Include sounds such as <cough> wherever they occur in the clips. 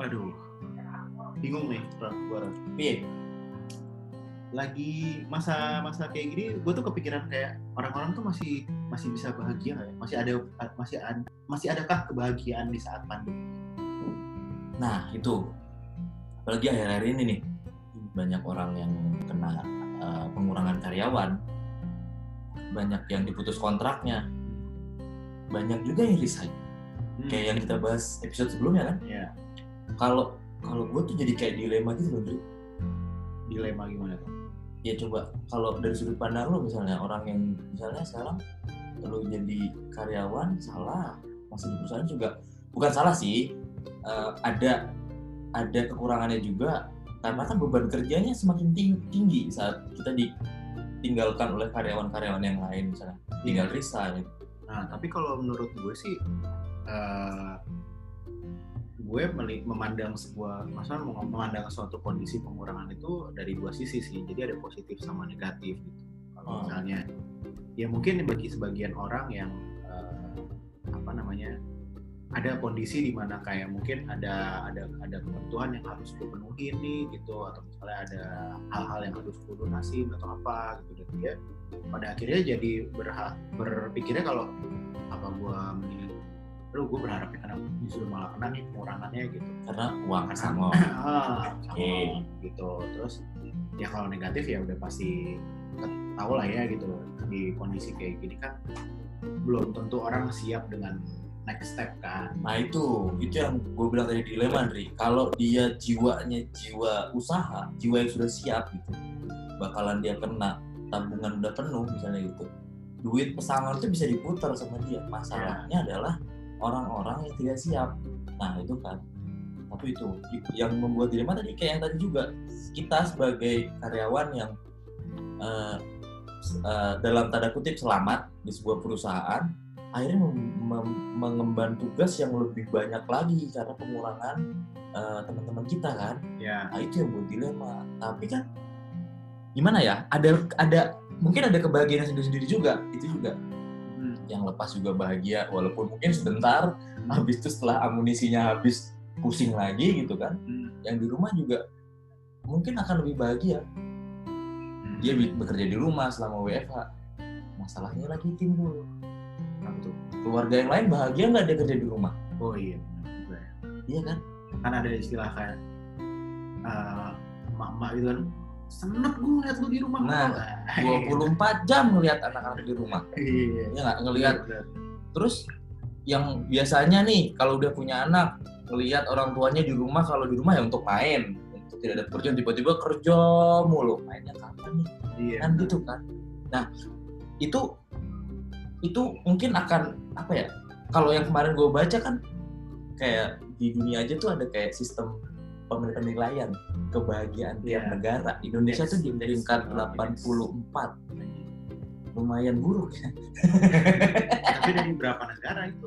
Waduh, bingung nih. Gua. Piye? Lagi masa-masa kayak gini, gue tuh kepikiran kayak orang-orang tuh masih masih bisa bahagia ya? Masih ada masih ada, masih adakah kebahagiaan di saat pandemi? Nah, itu. Apalagi akhir-akhir ini nih, banyak orang yang kena uh, pengurangan karyawan, banyak yang diputus kontraknya, banyak juga yang resign. Hmm. Kayak yang kita bahas episode sebelumnya kan. Ya, Kalau kalau gue tuh jadi kayak dilema gitu loh, dilema gimana tuh? Ya coba kalau dari sudut pandang lo misalnya orang yang misalnya sekarang lo jadi karyawan salah. Masih di perusahaan juga bukan salah sih. Eh, ada ada kekurangannya juga karena kan beban kerjanya semakin ting- tinggi saat kita ditinggalkan oleh karyawan-karyawan yang lain misalnya. Tinggal resign. Nah, tapi kalau menurut gue sih, eh, gue memandang sebuah, masalah memandang suatu kondisi pengurangan itu dari dua sisi sih. Jadi ada positif sama negatif gitu. Kalau Hmm. misalnya, ya mungkin bagi sebagian orang yang eh, apa namanya, ada kondisi di mana kayak mungkin ada ada ada kebutuhan yang harus gue penuhin nih gitu atau misalnya ada hal-hal yang harus gue lunasin atau apa gitu dan dia pada akhirnya jadi berha berpikirnya kalau apa gue mending lu gue berharap karena justru malah kena nih pengurangannya gitu karena uang sama ah sama Oke. gitu terus ya kalau negatif ya udah pasti tahu lah ya gitu di kondisi kayak gini kan belum tentu orang siap dengan next step kan Nah itu, itu yang gue bilang tadi dilema, Andri. Kalau dia jiwanya jiwa usaha, jiwa yang sudah siap gitu, bakalan dia kena tabungan udah penuh misalnya gitu. Duit pesangon itu bisa diputar sama dia. Masalahnya adalah orang-orang yang tidak siap. Nah itu kan. Tapi itu yang membuat dilema tadi kayak yang tadi juga kita sebagai karyawan yang s- eh, dalam tanda kutip selamat di sebuah perusahaan akhirnya mengemban tugas yang lebih banyak lagi karena pengurangan eh, teman-teman kita kan ya nah itu yang buat dilema tapi kan gimana ya ada ada mungkin ada kebahagiaan sendiri-sendiri juga itu juga yang lepas juga bahagia walaupun mungkin sebentar habis itu setelah amunisinya habis pusing lagi gitu kan hmm, yang di rumah juga mungkin akan lebih bahagia hmm. dia bekerja di rumah selama WFH masalahnya lagi timbul tuh? keluarga yang lain bahagia nggak dia kerja di rumah oh iya benar ya. iya kan kan ada istilah kayak eh, emak-emak gitu kan senep gue ngeliat lu di rumah. Nah, mulu." 24 jam ngelihat anak-anak di rumah. Iya. Ya nggak? Ngelihat Benar, benar. terus yang biasanya nih kalau udah punya anak ngelihat orang tuanya di rumah kalau di rumah ya untuk main. Untuk tidak ada pekerjaan tiba-tiba kerja mulu. Mainnya kapan nih? Iya kan gitu kan. Nah itu itu mungkin akan apa ya kalau yang kemarin gue baca kan kayak di dunia aja tuh ada kayak sistem penilaian kebahagiaan tiap Iya. negara Indonesia tuh di peringkat indeks. 84 lumayan buruk ya <laughs> tapi dari berapa negara itu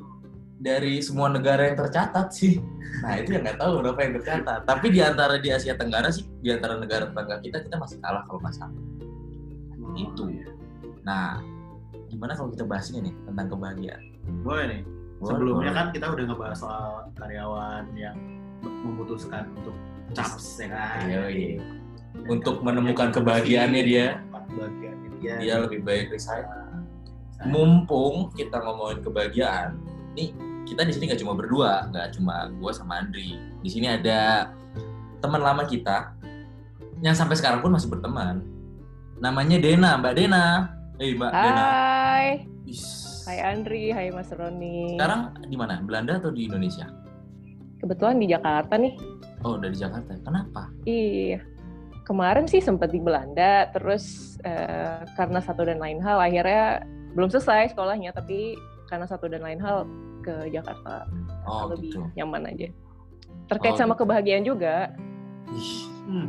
dari semua negara yang tercatat sih. Nah itu yang nggak tahu berapa yang tercatat. Tapi di antara di Asia Tenggara sih, di antara negara tetangga kita kita masih kalah kalau nggak salah. Oh, Itu. iya. Nah gimana kalau kita bahas ini nih tentang kebahagiaan? boleh nih Boleh, sebelumnya boleh. kan kita udah ngebahas soal karyawan yang memutuskan untuk caps ya kan Iya, iya. Dan Untuk kan menemukan kebahagiaannya dia. kebahagiaannya dia dia lebih baik resign. Saya- Mumpung kita ngomongin kebahagiaan, nih kita di sini nggak cuma berdua, nggak cuma gue sama Andri. Di sini ada teman lama kita yang sampai sekarang pun masih berteman. Namanya Dena, Mbak Dena. Eh Mbak Dena. Hai, hai Andri, hai Mas Roni. Sekarang di mana? Belanda atau di Indonesia? Kebetulan di Jakarta nih. Oh, udah di Jakarta. Kenapa? Iya. Kemarin sih sempat di Belanda, terus eh, karena satu dan lain hal akhirnya belum selesai sekolahnya, tapi karena satu dan lain hal ke Jakarta Oh, lebih gitu. nyaman aja. Terkait Oh, sama gitu. kebahagiaan juga. Ih, Hmm.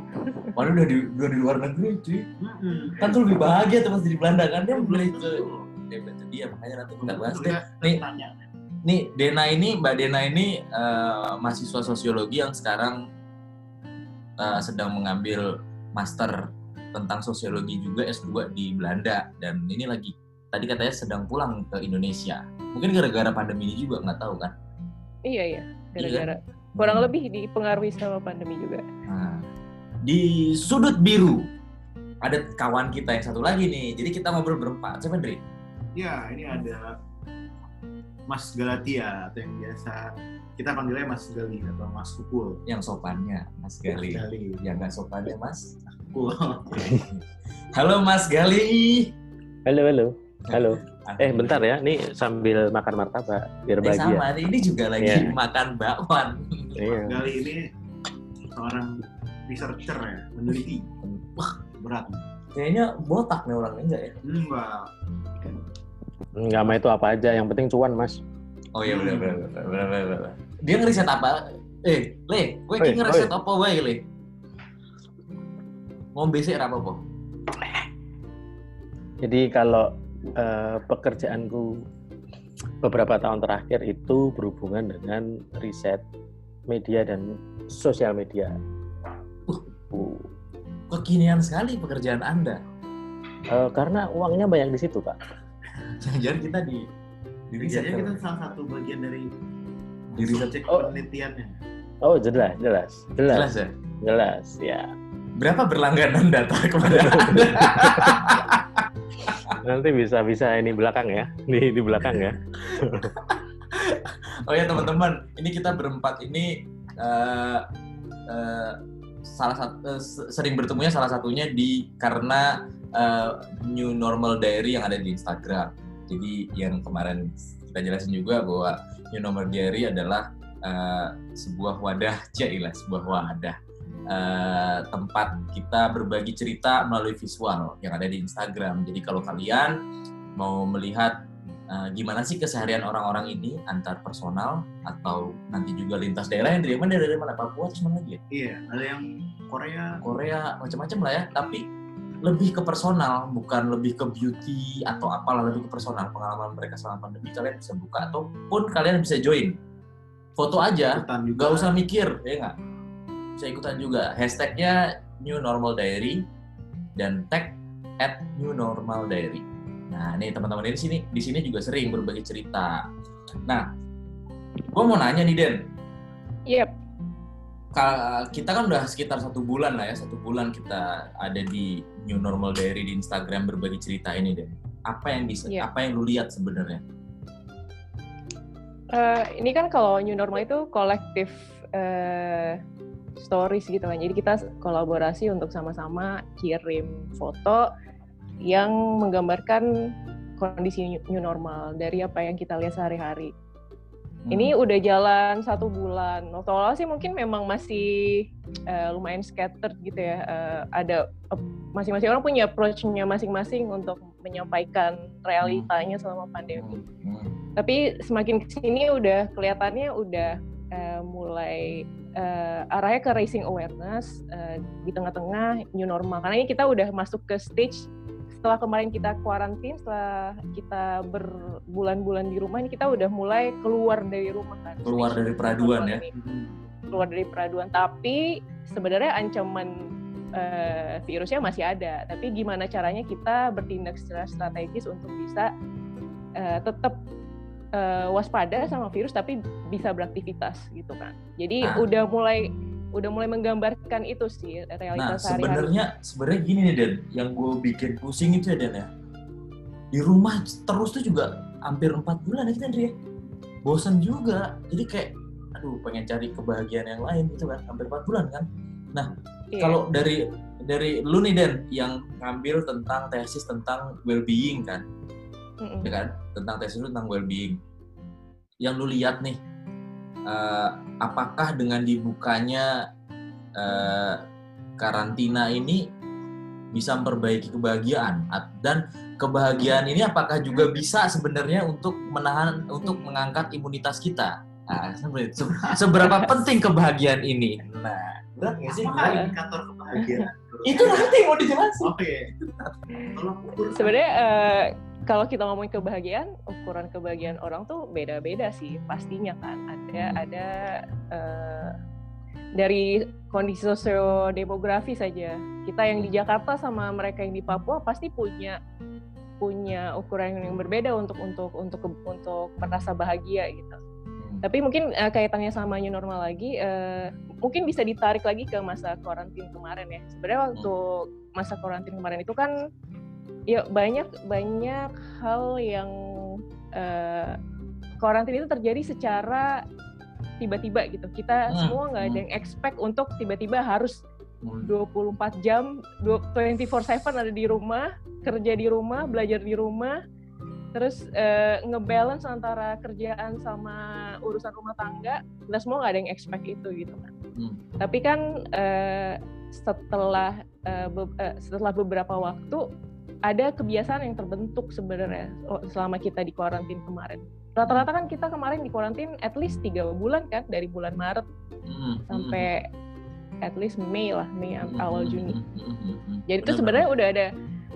Padahal udah di, udah di luar negeri, cuy. Mm-mm. Kan tuh lebih bahagia tuh pas di Belanda kan dia boleh ke Betul. dia itu dia makanya nanti kita bahas deh. Nih. Nih, Dena ini, Mbak Dena ini eh, mahasiswa sosiologi yang sekarang eh, sedang mengambil master tentang sosiologi juga S2 di Belanda dan ini lagi tadi katanya sedang pulang ke Indonesia. Mungkin gara-gara pandemi ini juga nggak tahu kan. Iya iya, gara-gara kurang Hmm. lebih dipengaruhi sama pandemi juga. Nah, di sudut biru ada kawan kita yang satu lagi nih. Jadi kita ngobrol berempat. Siapa Dri? Ya, ini ada Mas Galatia atau yang biasa kita panggilnya Mas Gali atau Mas Kupul. Yang sopannya Mas Gali. Gali. Yang nggak sopannya Mas. Kupul. <laughs> Halo Mas Gali. Halo, halo. Halo. Eh, bentar ya. Nih sambil makan martabak biar Eh, bahagia. sama ini juga lagi Iya. makan bakwan. Iya. Gali ini seorang researcher ya, meneliti. Wah, berat. Kayaknya botak nih orangnya enggak ya? Enggak. Enggak mah itu apa aja, yang penting cuan, Mas. Oh iya benar benar benar benar. Dia ngeriset apa? Eh, Le, gue Oi, ki ngeriset apa wae, Le? Ngombe sih ra apa-apa. Jadi kalau eh, pekerjaanku beberapa tahun terakhir itu berhubungan dengan riset media dan sosial media. Uh, Kekinian sekali pekerjaan Anda. eh, karena uangnya banyak di situ, Pak. <laughs> Jangan-jangan kita di di riset Risetnya kita salah satu bagian dari Di riset. Oh. penelitiannya. Oh, jelas, jelas, Jelas jelas, ya? jelas, ya. Berapa berlangganan data <laughs> kepada <laughs> Anda? Nanti bisa bisa ini belakang ya, di di belakang ya. Oh ya teman-teman, ini kita berempat ini eh, eh, salah satu eh, se- sering bertemunya salah satunya di karena eh, New Normal Diary yang ada di Instagram. Jadi yang kemarin kita jelasin juga bahwa New Normal Diary adalah eh, sebuah wadah, <laughs> jailah sebuah wadah eh, tempat kita berbagi cerita melalui visual yang ada di Instagram. Jadi kalau kalian mau melihat Uh, gimana sih keseharian orang-orang ini antar personal atau nanti juga lintas daerah yang dari mana dari mana Papua terus mana lagi ya? Iya, ada yang Korea. Korea macam-macam lah ya tapi lebih ke personal bukan lebih ke beauty atau apalah lebih ke personal. Pengalaman mereka selama pandemi kalian bisa buka ataupun kalian bisa join. Foto aja nggak usah mikir ya nggak? Bisa ikutan juga. Hashtagnya new normal diary dan tag at new normal diary. Nah ini teman-teman di sini di sini juga sering berbagi cerita. Nah gue mau nanya nih Den. Yep. Kita kan udah sekitar satu bulan lah ya satu bulan kita ada di new normal diary di Instagram berbagi cerita ini Den apa yang bisa Iya. apa yang lu lihat sebenarnya Eh, ini kan kalau new normal itu kolektif eh, stories gitu kan. Jadi kita kolaborasi untuk sama-sama kirim foto yang menggambarkan kondisi new normal dari apa yang kita lihat sehari-hari. Hmm. Ini udah jalan satu bulan. Waktu awal sih mungkin memang masih eh, lumayan scattered gitu ya. Eh, ada eh, masing-masing orang punya approach-nya masing-masing untuk menyampaikan realitanya selama pandemi Hmm, hmm. tapi semakin ke sini udah kelihatannya udah eh, mulai eh, arahnya ke raising awareness eh, di tengah-tengah new normal karena ini kita udah masuk ke stage setelah kemarin kita kuarantin setelah kita berbulan-bulan di rumah ini kita udah mulai keluar dari rumah kan Keluar dari peraduan ya? ini. Hmm. keluar dari peraduan tapi sebenarnya ancaman eh, virusnya masih ada tapi gimana caranya kita bertindak secara strategis untuk bisa eh, tetap eh, waspada sama virus tapi bisa beraktivitas gitu kan jadi Ah. udah mulai udah mulai menggambarkan itu sih Nah, realitas sehari-hari sebenarnya sebenarnya gini nih Den, yang gue bikin pusing itu ya Den ya. Di rumah terus tuh juga hampir empat bulan ya kita Dri, ya. Bosan juga. Jadi kayak aduh pengen cari kebahagiaan yang lain gitu kan. Hampir empat bulan kan. Iya. Kalau dari dari lu nih Den yang ngambil tentang tesis tentang well-being kan, Mm-mm. ya kan? Tentang tesis lu tentang well-being. Yang lu lihat nih eh, apakah dengan dibukanya eh, karantina ini bisa memperbaiki kebahagiaan dan kebahagiaan ini apakah juga bisa sebenarnya untuk menahan untuk mengangkat imunitas kita nah, seberapa <laughs> penting kebahagiaan ini nah berat nggak sih Apakah Berat. indikator kebahagiaan? itu nanti mau dijelasin Oke. Tolong ukur. sebenarnya eh, kalau kita ngomongin kebahagiaan ukuran kebahagiaan orang tuh beda-beda sih pastinya kan. Ada Hmm. ada eh, dari kondisi sosiodemografi saja. Kita yang di Jakarta sama mereka yang di Papua pasti punya punya ukuran yang berbeda untuk untuk untuk untuk merasa bahagia gitu. Tapi mungkin uh, kaitannya sama new normal lagi, uh, mungkin bisa ditarik lagi ke masa karantin kemarin ya. Sebenarnya waktu masa karantin kemarin itu kan ya banyak banyak hal yang uh, itu terjadi secara tiba-tiba gitu. Kita hmm. semua nggak ada yang expect untuk tiba-tiba harus 24 jam 24/7 ada di rumah, kerja di rumah, belajar di rumah, terus uh, ngebalance antara kerjaan sama urusan rumah tangga kita semua nggak ada yang expect itu gitu kan hmm. tapi kan uh, setelah uh, be uh, setelah beberapa waktu ada kebiasaan yang terbentuk sebenarnya selama kita di karantin kemarin rata-rata kan kita kemarin di karantin at least tiga bulan kan dari bulan Maret hmm. sampai at least Mei lah Mei awal Juni jadi itu sebenarnya udah ada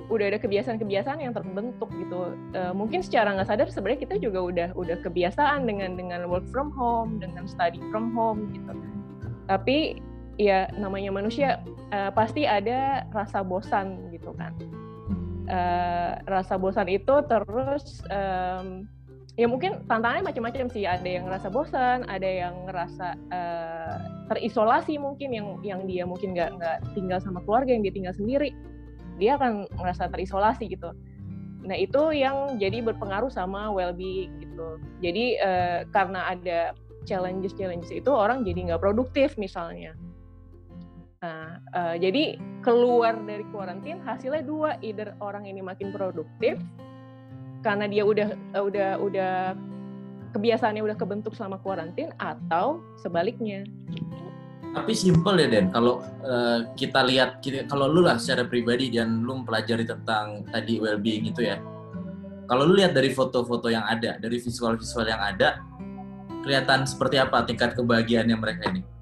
udah ada kebiasaan-kebiasaan yang terbentuk gitu. Uh, mungkin secara nggak sadar sebenarnya kita juga udah udah kebiasaan dengan dengan work from home, dengan study from home gitu. Tapi ya namanya manusia uh, pasti ada rasa bosan gitu kan. Uh, rasa bosan itu terus um, ya mungkin tantangannya macam-macam sih ada yang ngerasa bosan ada yang ngerasa uh, terisolasi mungkin yang yang dia mungkin nggak nggak tinggal sama keluarga yang dia tinggal sendiri dia akan merasa terisolasi gitu. Nah itu yang jadi berpengaruh sama well-being gitu. Jadi uh, karena ada challenges-challenges itu orang jadi nggak produktif misalnya. Nah, uh, jadi keluar dari kuarantin hasilnya dua, either orang ini makin produktif karena dia udah uh, udah udah kebiasaannya udah kebentuk selama kuarantin atau sebaliknya. Tapi simple ya Den kalau uh, kita lihat kalau lu lah secara pribadi dan lu mempelajari tentang tadi well-being itu ya. Kalau lu lihat dari foto-foto yang ada dari visual-visual yang ada kelihatan seperti apa tingkat kebahagiaannya mereka ini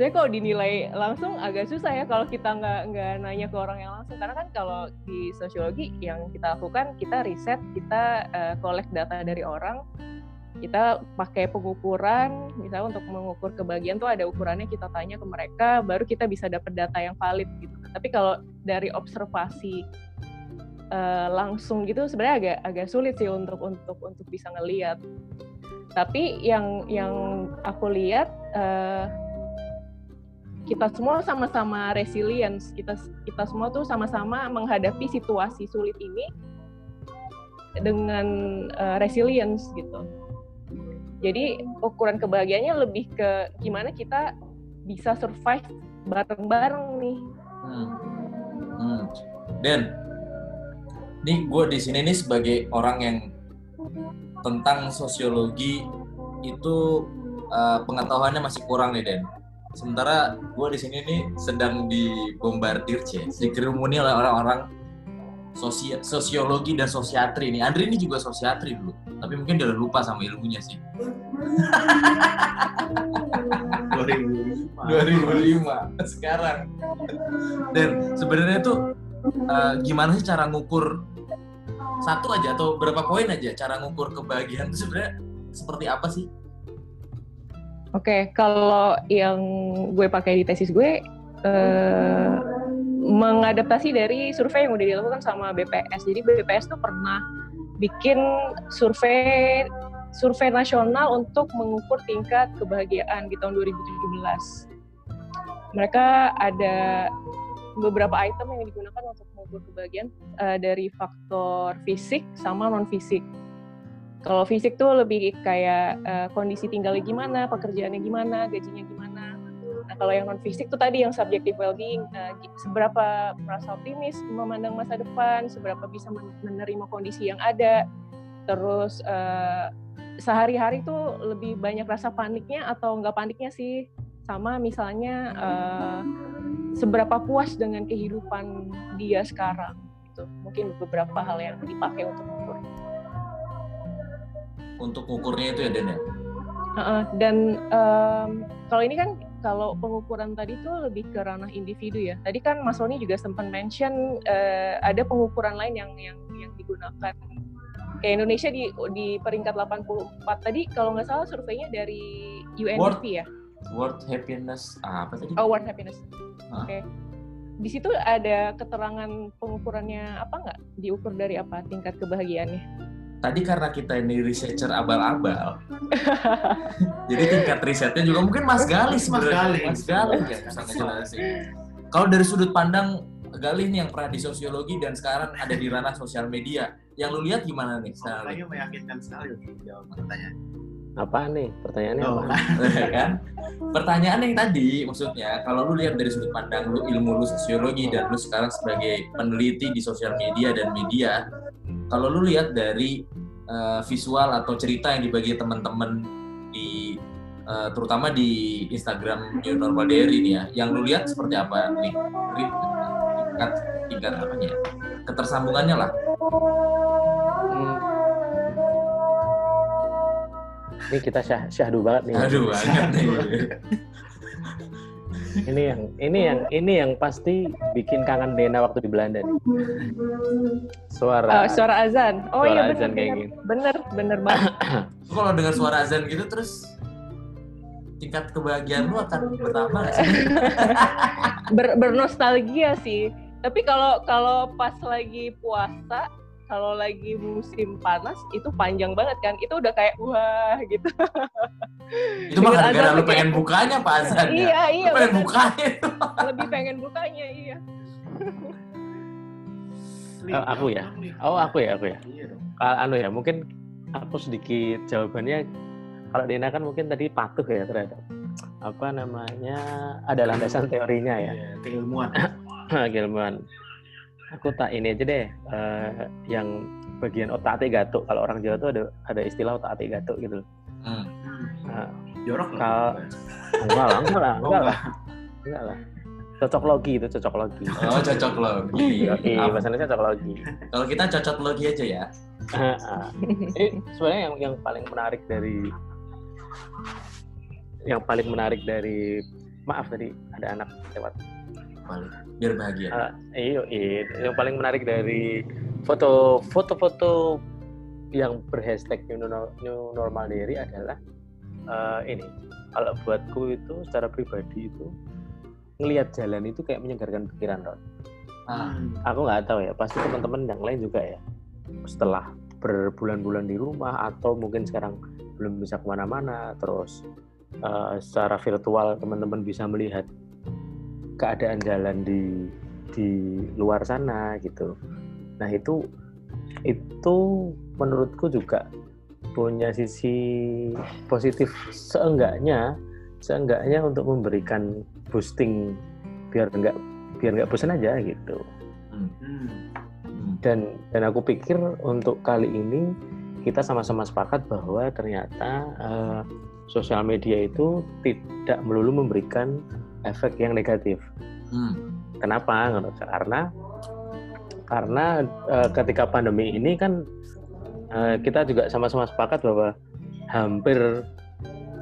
saya kalau dinilai langsung agak susah ya kalau kita nggak nggak nanya ke orang yang langsung. Karena kan kalau di sosiologi yang kita lakukan kita riset kita uh, collect data dari orang. Kita pakai pengukuran misalnya untuk mengukur kebahagiaan tuh ada ukurannya kita tanya ke mereka baru kita bisa dapat data yang valid gitu. Tapi kalau dari observasi uh, langsung gitu sebenarnya agak agak sulit sih untuk untuk untuk bisa ngelihat tapi yang yang aku lihat uh, kita semua sama-sama resilience kita kita semua tuh sama-sama menghadapi situasi sulit ini dengan uh, resilience gitu jadi ukuran kebahagiaannya lebih ke gimana kita bisa survive bareng-bareng nih. Hmm. Hmm. Dan nih gue di sini nih sebagai orang yang tentang sosiologi itu uh, pengetahuannya masih kurang nih Den. Sementara gue di sini nih sedang dibombardir cie, dikerumuni oleh orang-orang sosi sosiologi dan sosiatri nih. Andri ini juga sosiatri dulu, tapi mungkin dia udah lupa sama ilmunya sih. <laughs> 2005. 2005 sekarang. Dan sebenarnya tuh uh, gimana sih cara ngukur satu aja atau berapa poin aja cara ngukur kebahagiaan itu sebenarnya seperti apa sih? Oke, okay, kalau yang gue pakai di tesis gue uh, mengadaptasi dari survei yang udah dilakukan sama BPS. Jadi BPS tuh pernah bikin survei survei nasional untuk mengukur tingkat kebahagiaan di tahun 2017. Mereka ada beberapa item yang digunakan untuk mengukur kebahagiaan uh, dari faktor fisik sama non fisik. Kalau fisik tuh lebih kayak uh, kondisi tinggalnya gimana, pekerjaannya gimana, gajinya gimana Nah, kalau yang non fisik itu tadi yang subjective well-being, uh, seberapa merasa optimis memandang masa depan, seberapa bisa menerima kondisi yang ada, terus uh, sehari-hari tuh lebih banyak rasa paniknya atau enggak paniknya sih, sama misalnya uh, seberapa puas dengan kehidupan dia sekarang. Itu mungkin beberapa hal yang dipakai untuk. Untuk ukurnya itu ya Den ya? Uh, dan um, kalau ini kan kalau pengukuran tadi tuh lebih ke ranah individu ya. Tadi kan Mas Roni juga sempat mention uh, ada pengukuran lain yang yang yang digunakan. Kayak Indonesia di di peringkat 84 tadi kalau nggak salah surveinya dari UNDP World, ya. World Happiness ah, apa tadi? Oh, World Happiness. Oke. Okay. Di situ ada keterangan pengukurannya apa nggak? Diukur dari apa tingkat kebahagiaannya? Tadi karena kita ini researcher abal-abal, <laughs> jadi tingkat risetnya juga mungkin Mas Gali Mas sebenarnya. Gali. Mas Gali yang bisa ngejelasin. Kalau dari sudut pandang Gali nih yang pernah di sosiologi dan sekarang ada di ranah sosial media, yang lu lihat gimana nih? Oh, kayaknya meyakinkan sekali jawab pertanyaan. Apa nih? Pertanyaannya Oh, apa? <laughs> kan? Pertanyaan yang tadi maksudnya kalau lu lihat dari sudut pandang lu ilmu lu sosiologi dan lu sekarang sebagai peneliti di sosial media dan media, kalau lu lihat dari eh, visual atau cerita yang dibagi teman-teman di eh, terutama di Instagram New Normal Diary ini ya, yang lu lihat seperti apa nih? Tingkat tingkat apa ya? Ketersambungannya lah. Hmm. Ini kita syah syahdu banget nih. Aduh banget nih. <laughs> Ini yang ini yang ini yang pasti bikin kangen Dena waktu di Belanda nih. Suara. Ah, suara azan. Oh Suara iya azan benar. kayak benar. gini. Bener, bener banget. Kalau dengar suara azan gitu terus tingkat kebahagiaan lu akan bertambah sih? <laughs> Ber, bernostalgia sih. Tapi kalau kalau pas lagi puasa, kalau lagi musim panas itu panjang banget kan. Itu udah kayak wah gitu. Itu mah gara-gara lu pengen bukanya Pak Azan ya. iya, iya. Lu pengen bener. bukanya. Lebih pengen bukanya, iya. Oh, aku ya? Oh aku ya aku ya. Iya. Kalau anu ya mungkin aku sedikit jawabannya kalau Dena kan mungkin tadi patuh ya terhadap apa namanya ada landasan teorinya ya Iya, keilmuan. Gilman aku tak ini aja deh eh, yang bagian otak atik gatuk kalau orang Jawa tuh ada ada istilah otak atik gatuk gitu Hmm. Hmm. Jorok lah. Kalau- enggak lah enggak lah enggak lah enggak lah cocok logi itu cocok logi Oh cocok logi. Oke, Apa? bahasanya cocok logi. Kalau kita cocok logi aja ya. Jadi sebenarnya yang yang paling menarik dari yang paling menarik dari maaf tadi ada anak lewat. Biar bahagia. Ah, iyo, iya. Yang paling menarik dari foto foto-foto yang berhashtag new, Nor- new normal diary adalah eh, ini. Kalau buatku itu secara pribadi itu ngelihat jalan itu kayak menyegarkan pikiran Ron. Ah, aku nggak tahu ya pasti teman-teman yang lain juga ya setelah berbulan-bulan di rumah atau mungkin sekarang belum bisa ke mana-mana terus eh, secara virtual teman-teman bisa melihat keadaan jalan di di luar sana gitu nah itu itu menurutku juga punya sisi positif seenggaknya seenggaknya untuk memberikan boosting biar nggak biar nggak bosan aja gitu Hmm. dan dan aku pikir untuk kali ini kita sama-sama sepakat bahwa ternyata eh, sosial media itu tidak melulu memberikan efek yang negatif. Hmm. Kenapa? Karena karena eh, ketika pandemi ini kan eh, kita juga sama-sama sepakat bahwa hampir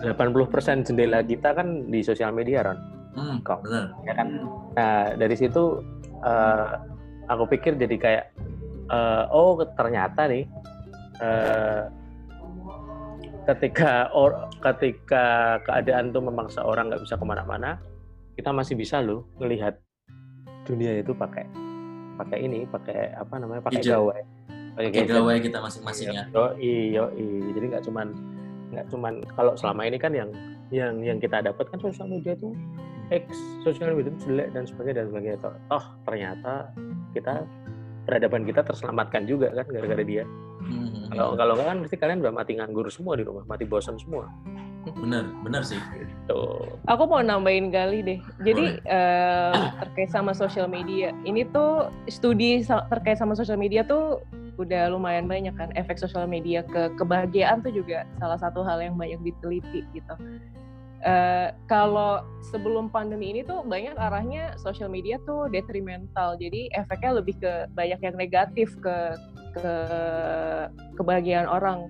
80% jendela kita kan di sosial media, Ron. Hmm. Kok. Bener. Ya kan? Nah, dari situ eh, aku pikir jadi kayak eh, oh ternyata nih eh, ketika or, ketika keadaan tuh memaksa orang nggak bisa ke mana-mana, kita masih bisa loh melihat dunia itu pakai pakai ini, pakai apa namanya, pakai gawai, pakai gadget. gawai kita masing-masing ya. Yo, yo, jadi nggak cuman nggak cuman kalau selama ini kan yang yang yang kita dapat kan sosial media itu X sosial media itu jelek dan sebagainya dan sebagainya. Toh, toh ternyata kita peradaban kita terselamatkan juga kan gara-gara dia. Hmm. Kalau kalau nggak kan mesti kalian udah mati nganggur semua di rumah, mati bosan semua. Bener, bener sih. Tuh. Aku mau nambahin kali deh. Jadi eh, terkait sama sosial media, ini tuh studi terkait sama sosial media tuh udah lumayan banyak kan. Efek sosial media ke kebahagiaan tuh juga salah satu hal yang banyak diteliti gitu. Eh, kalau sebelum pandemi ini tuh banyak arahnya sosial media tuh detrimental. Jadi efeknya lebih ke banyak yang negatif ke ke kebahagiaan orang.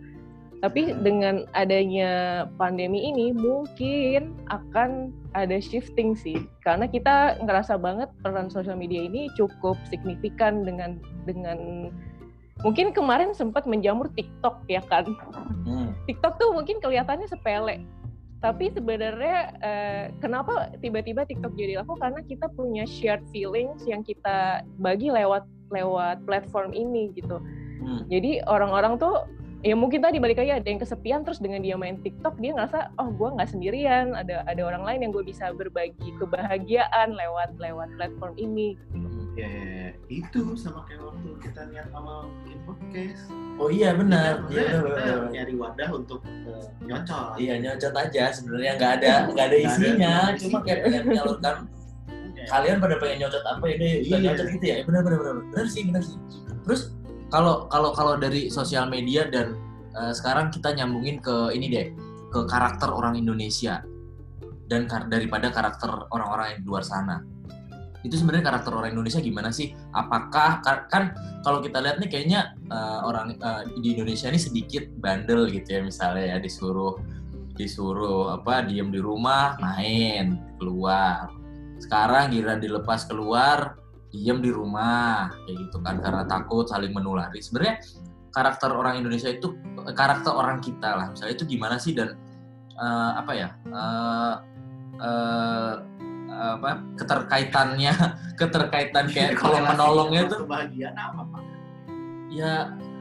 Tapi dengan adanya pandemi ini mungkin akan ada shifting sih, karena kita ngerasa banget peran sosial media ini cukup signifikan dengan dengan mungkin kemarin sempat menjamur TikTok ya kan. Hmm. TikTok tuh mungkin kelihatannya sepele, tapi sebenarnya eh, kenapa tiba-tiba TikTok jadi laku karena kita punya shared feelings yang kita bagi lewat lewat platform ini gitu. Hmm. Jadi orang-orang tuh ya mungkin tadi balik lagi ada yang kesepian terus dengan dia main TikTok dia ngerasa oh gue nggak sendirian ada ada orang lain yang gue bisa berbagi kebahagiaan lewat lewat platform ini. Ya, ya, ya. itu sama kayak waktu kita lihat awal bikin podcast. Oh iya benar. Kita- Iya kita nyari wadah untuk eh, nyocok Iya nyocot aja. Sebenarnya nggak ada nggak ada isinya, cuma kayak pengen menyalurkan Ya. kalian pada pengen nyocot apa? Ya deh kita Iya. nyocot gitu ya? Benar benar benar. Benar sih benar sih. Terus kalau kalau kalau dari sosial media dan eh, sekarang kita nyambungin ke ini deh ke karakter orang Indonesia dan kar- daripada karakter orang-orang yang di luar sana. Itu sebenarnya karakter orang Indonesia gimana sih? Apakah kan, kalau kita lihat nih kayaknya eh, orang eh, di Indonesia ini sedikit bandel gitu ya misalnya ya disuruh disuruh apa diem di rumah main keluar. Sekarang giliran dilepas keluar diem di rumah kayak gitu kan. Karena takut saling menulari. Sebenarnya karakter orang Indonesia itu karakter orang kita lah. Misalnya itu gimana sih dan eh, apa ya eh, eh, apa keterkaitannya <laughs> keterkaitan kayak kalau Korelasi menolongnya tuh kebahagiaan apa pak? Ya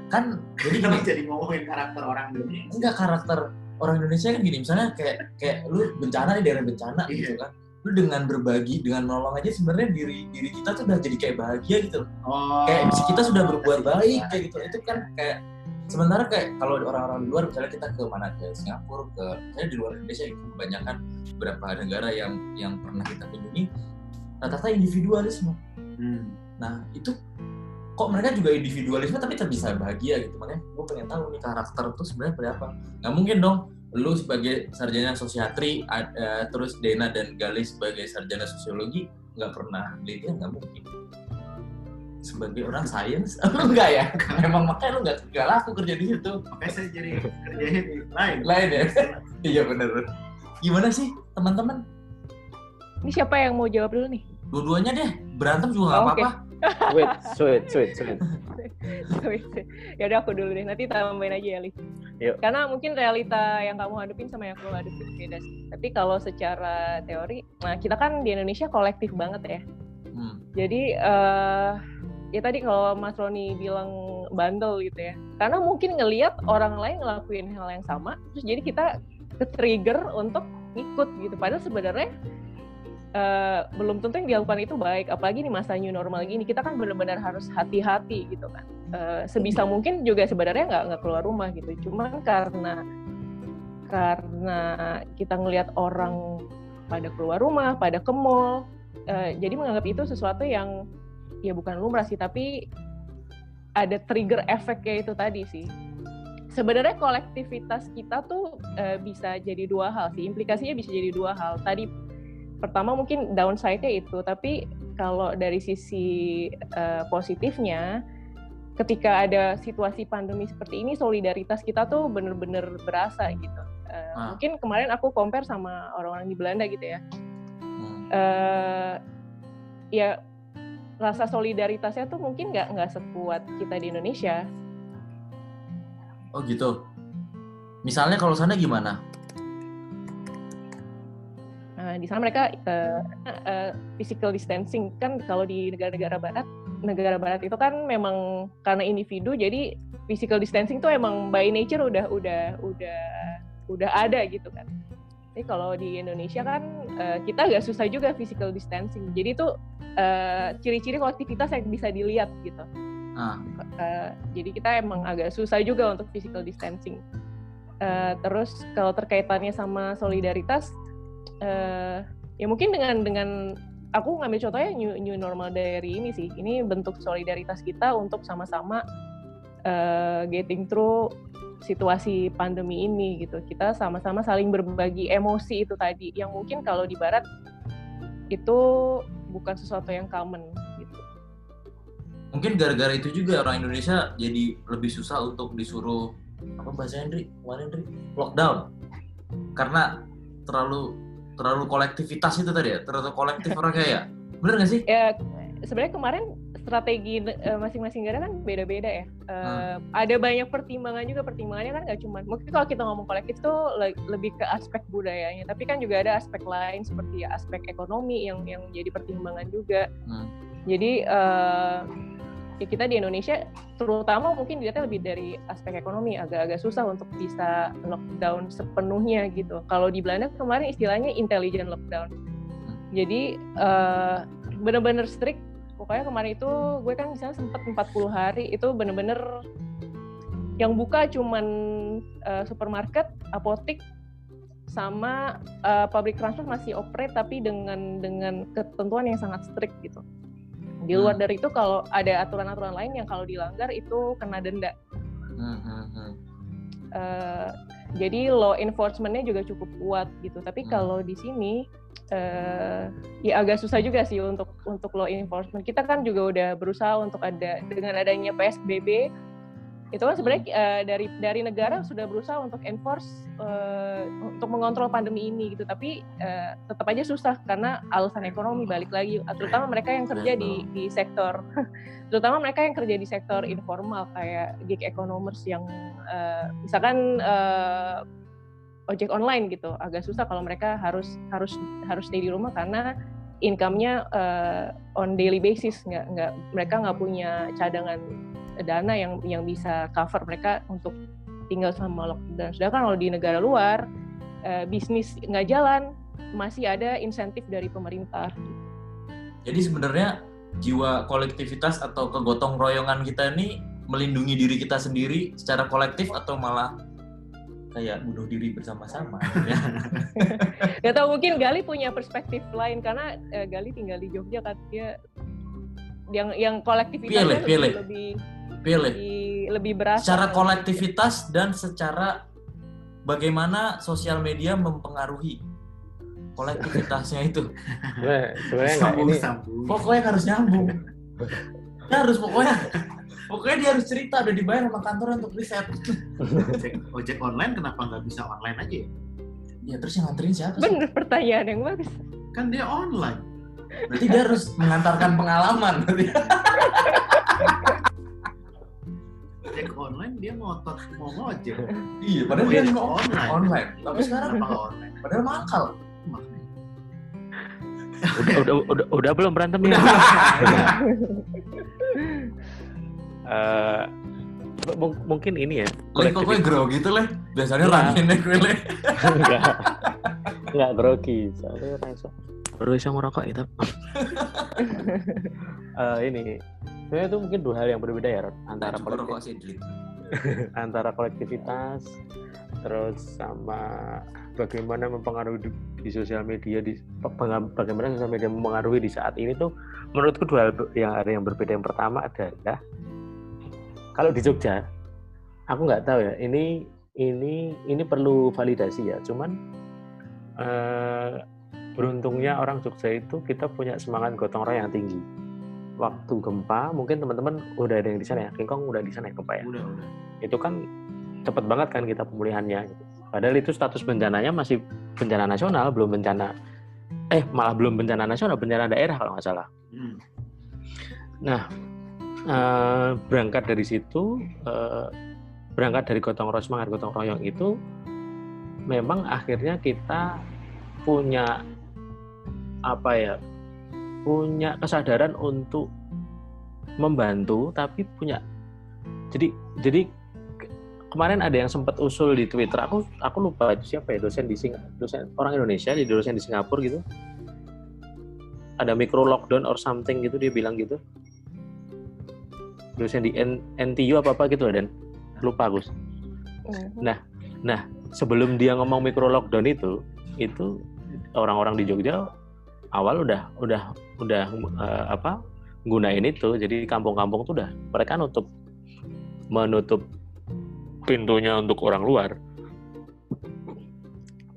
kan jadi gini. jadi ngomongin karakter orang Indonesia? Enggak karakter orang Indonesia kan gini. Misalnya kayak kayak lu bencana di daerah bencana Iya. gitu kan lu dengan berbagi dengan menolong aja sebenarnya diri diri kita tuh udah jadi kayak bahagia gitu oh, kayak kita sudah berbuat kasih baik kayak gitu. itu kan kayak sementara kayak kalau orang-orang di luar misalnya kita ke mana ke Singapura ke saya di luar Indonesia itu kebanyakan beberapa negara yang yang pernah kita kunjungi rata-rata individualisme Hmm. Nah itu kok mereka juga individualisme tapi tetap bisa bahagia gitu. Makanya gue pengen tahu nih karakter tuh sebenarnya seperti apa. Nggak mungkin dong lu sebagai sarjana sosiatri ad- eh, terus Dena dan Gali sebagai sarjana sosiologi nggak pernah penelitian nggak mungkin. Sebagai orang sains? <laughs> Lu enggak ya? <laughs> Emang makanya lu nggak nggak laku kerja di situ. Makanya saya jadi kerjain di lain. Lain ya? <laughs> Iya bener. Gimana sih teman-teman? Ini siapa yang mau jawab dulu nih? Dua-duanya deh berantem juga nggak Oh, apa-apa. Wait, sweet, sweet, sweet. ya udah aku dulu deh. Nanti tambahin aja ya Li. Yuk. karena mungkin realita yang kamu hadapin sama yang aku hadapin beda tapi kalau secara teori nah kita kan di Indonesia kolektif banget ya. Hmm. jadi eh ya tadi kalau Mas Roni bilang bandel gitu ya. Karena mungkin ngelihat orang lain ngelakuin hal yang sama terus jadi kita ke trigger untuk ngikut gitu. Padahal sebenarnya eh, belum tentu yang dilakukan itu baik apalagi di masa new normal gini kita kan benar-benar harus hati-hati gitu kan. Eh, sebisa mungkin juga sebenarnya nggak nggak keluar rumah gitu. Cuman karena karena kita ngelihat orang pada keluar rumah pada ke mall eh, jadi menganggap itu sesuatu yang ya bukan lumrah sih tapi ada trigger efeknya itu tadi sih. Sebenarnya kolektivitas kita tuh eh, bisa jadi dua hal sih implikasinya bisa jadi dua hal. Tadi pertama mungkin downside-nya itu tapi kalau dari sisi eh, positifnya ketika ada situasi pandemi seperti ini solidaritas kita tuh bener-bener berasa gitu Eh, Ah. mungkin kemarin aku compare sama orang-orang di Belanda gitu ya Hmm. eh ya rasa solidaritasnya tuh mungkin nggak nggak sekuat kita di Indonesia. Oh gitu. Misalnya kalau sana gimana? Nah, di sana mereka eh, eh, physical distancing kan kalau di negara-negara barat, negara barat itu kan memang karena individu jadi physical distancing tuh emang by nature udah udah udah udah ada gitu kan. Tapi kalau di Indonesia kan eh, kita agak susah juga physical distancing. Jadi itu eh, ciri-ciri kolektivitas yang bisa dilihat gitu. Ah. Eh, jadi kita emang agak susah juga untuk physical distancing. Eh, terus kalau terkaitannya sama solidaritas, eh, ya mungkin dengan dengan aku ngambil contohnya new, new normal dari ini sih. Ini bentuk solidaritas kita untuk sama-sama eh, getting through situasi pandemi ini gitu. Kita sama-sama saling berbagi emosi itu tadi, yang mungkin kalau di Barat itu bukan sesuatu yang common gitu. Mungkin gara-gara itu juga orang Indonesia jadi lebih susah untuk disuruh apa bahasa Hendri? Kemarin Hendri lockdown. Karena terlalu terlalu kolektivitas itu tadi ya, terlalu kolektif orang ya. Bener gak sih? ya sebenarnya kemarin strategi eh, masing-masing negara kan beda-beda ya. Eh, Ada banyak pertimbangan juga pertimbangannya kan nggak cuma mungkin kalau kita ngomong kolektif tuh le- lebih ke aspek budayanya, tapi kan juga ada aspek lain seperti aspek ekonomi yang yang jadi pertimbangan juga. Hmm. Jadi eh, ya kita di Indonesia terutama mungkin dilihatnya lebih dari aspek ekonomi agak-agak susah untuk bisa lockdown sepenuhnya gitu. Kalau di Belanda kemarin istilahnya intelligent lockdown. Jadi uh, bener-bener strict. Pokoknya kemarin itu gue kan misalnya sempat 40 hari itu bener-bener yang buka cuman uh, supermarket, apotik, sama uh, public transport masih operate tapi dengan dengan ketentuan yang sangat strict gitu. Di luar hmm. dari itu kalau ada aturan-aturan lain yang kalau dilanggar itu kena denda. Hmm, hmm, hmm. Uh, jadi law enforcementnya juga cukup kuat gitu. Tapi hmm. kalau di sini uh, ya agak susah juga sih untuk untuk law enforcement. Kita kan juga udah berusaha untuk ada dengan adanya PSBB itu kan sebenarnya uh, dari dari negara sudah berusaha untuk enforce uh, untuk mengontrol pandemi ini gitu. Tapi uh, tetap aja susah karena alasan ekonomi balik lagi. Terutama mereka yang kerja di di sektor <laughs> terutama mereka yang kerja di sektor informal kayak gig economers yang uh, misalkan uh, ojek online gitu. Agak susah kalau mereka harus harus harus stay di rumah karena income-nya uh, on daily basis. Nggak nggak mereka nggak punya cadangan dana yang yang bisa cover mereka untuk tinggal sama lockdown. Sedangkan kalau di negara luar uh, bisnis nggak jalan masih ada insentif dari pemerintah. Jadi sebenarnya jiwa kolektivitas atau kegotong royongan kita ini melindungi diri kita sendiri secara kolektif atau malah kayak bunuh diri bersama-sama <laughs> ya. Gak tau mungkin Gali punya perspektif lain karena uh, Gali tinggal di Jogja kan dia yang yang kolektivitasnya pilih, lebih pilih. Lebih, lebih berasa secara kolektivitas dan secara bagaimana sosial media mempengaruhi kolektivitasnya itu. Sebenarnya nggak ini. pokoknya harus nyambung. Ya harus pokoknya pokoknya dia harus cerita udah dibayar sama kantor untuk riset. Ojek, ojek online kenapa nggak bisa online aja ya? ya terus yang nganterin siapa sih? bener pertanyaan yang bagus. Kan dia online. Berarti dia harus mengantarkan pengalaman <laughs> ojek online dia ngotot mau ngojek iya padahal dia mau online online tapi sekarang kalau <laughs> online padahal makal udah, udah, udah, udah belum berantem ya? uh, <laughs> mungkin ini ya. Leh kok gue grogi gitu leh? Biasanya rame nih gue leh. Enggak. Enggak grogi. Soalnya langsung baru bisa ngerokok itu. uh, <laughs> ini sebenarnya itu mungkin dua hal yang berbeda ya antara kolektif, <laughs> antara kolektivitas terus sama bagaimana mempengaruhi di, di sosial media di bagaimana sosial media mempengaruhi di saat ini tuh menurutku dua hal yang ada yang berbeda. Yang pertama adalah kalau di Jogja aku nggak tahu ya ini ini ini perlu validasi ya. Cuman uh, beruntungnya orang Jogja itu kita punya semangat gotong royong yang tinggi. Waktu gempa, mungkin teman-teman udah ada yang di sana ya, King Kong udah di sana ya gempa ya. Udah, udah. Itu kan cepet banget kan kita pemulihannya. Padahal itu status bencananya masih bencana nasional, belum bencana eh malah belum bencana nasional, bencana daerah kalau nggak salah. Hmm. Nah, eh, berangkat dari situ, eh, berangkat dari gotong royong semangat gotong royong itu, memang akhirnya kita punya apa ya punya kesadaran untuk membantu tapi punya jadi jadi kemarin ada yang sempat usul di Twitter aku aku lupa itu siapa ya dosen di Sing dosen orang Indonesia di dosen di Singapura gitu. Ada micro lockdown or something gitu dia bilang gitu. Dosen di N, NTU apa apa gitu dan lupa Gus mm-hmm. nah nah sebelum dia ngomong micro lockdown itu itu orang-orang di Jogja awal udah udah udah uh, apa gunain itu. Jadi kampung-kampung tuh udah mereka nutup menutup pintunya untuk orang luar.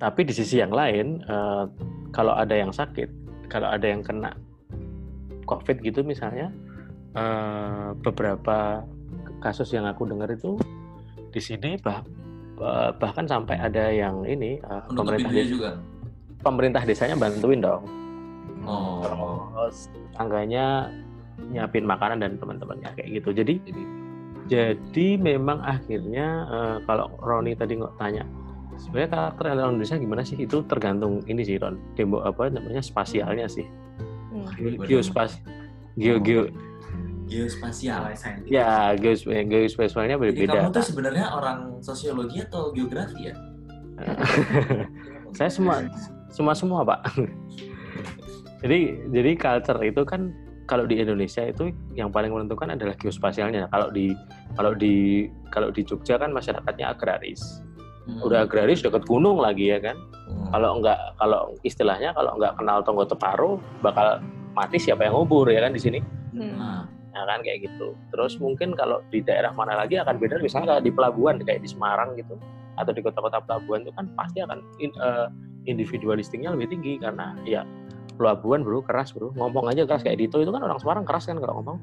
Tapi di sisi yang lain uh, kalau ada yang sakit kalau ada yang kena covid gitu misalnya uh, beberapa kasus yang aku dengar itu di sini bah, bahkan sampai ada yang ini uh, pemerintah desa, juga. pemerintah desanya bantuin dong oh. terus tangganya nyiapin makanan dan teman-temannya kayak gitu jadi jadi, memang akhirnya uh, kalau Roni tadi nggak tanya sebenarnya karakter orang Indonesia gimana sih itu tergantung ini sih Ron demo apa namanya spasialnya sih hmm. geospas geo geo Geospasial. Saintifik. Ya, geos geospasialnya Jadi berbeda. kamu tuh sebenarnya orang sosiologi atau geografi ya? <laughs> Saya semua semua semua pak. <laughs> jadi jadi culture itu kan kalau di Indonesia itu yang paling menentukan adalah geospasialnya. Kalau di kalau di kalau di Jogja kan masyarakatnya agraris. Hmm. Udah agraris dekat gunung lagi ya kan. Hmm. Kalau enggak kalau istilahnya kalau enggak kenal tonggo teparo bakal mati siapa yang ngubur ya kan di sini. Hmm. Nah, Ya kan kayak gitu. Terus mungkin kalau di daerah mana lagi akan beda misalnya kalau di pelabuhan kayak di Semarang gitu atau di kota-kota pelabuhan itu kan pasti akan in- eh, individualistiknya lebih tinggi karena ya pelabuhan bro keras bro ngomong aja keras kayak Dito itu kan orang Semarang keras kan kalau ngomong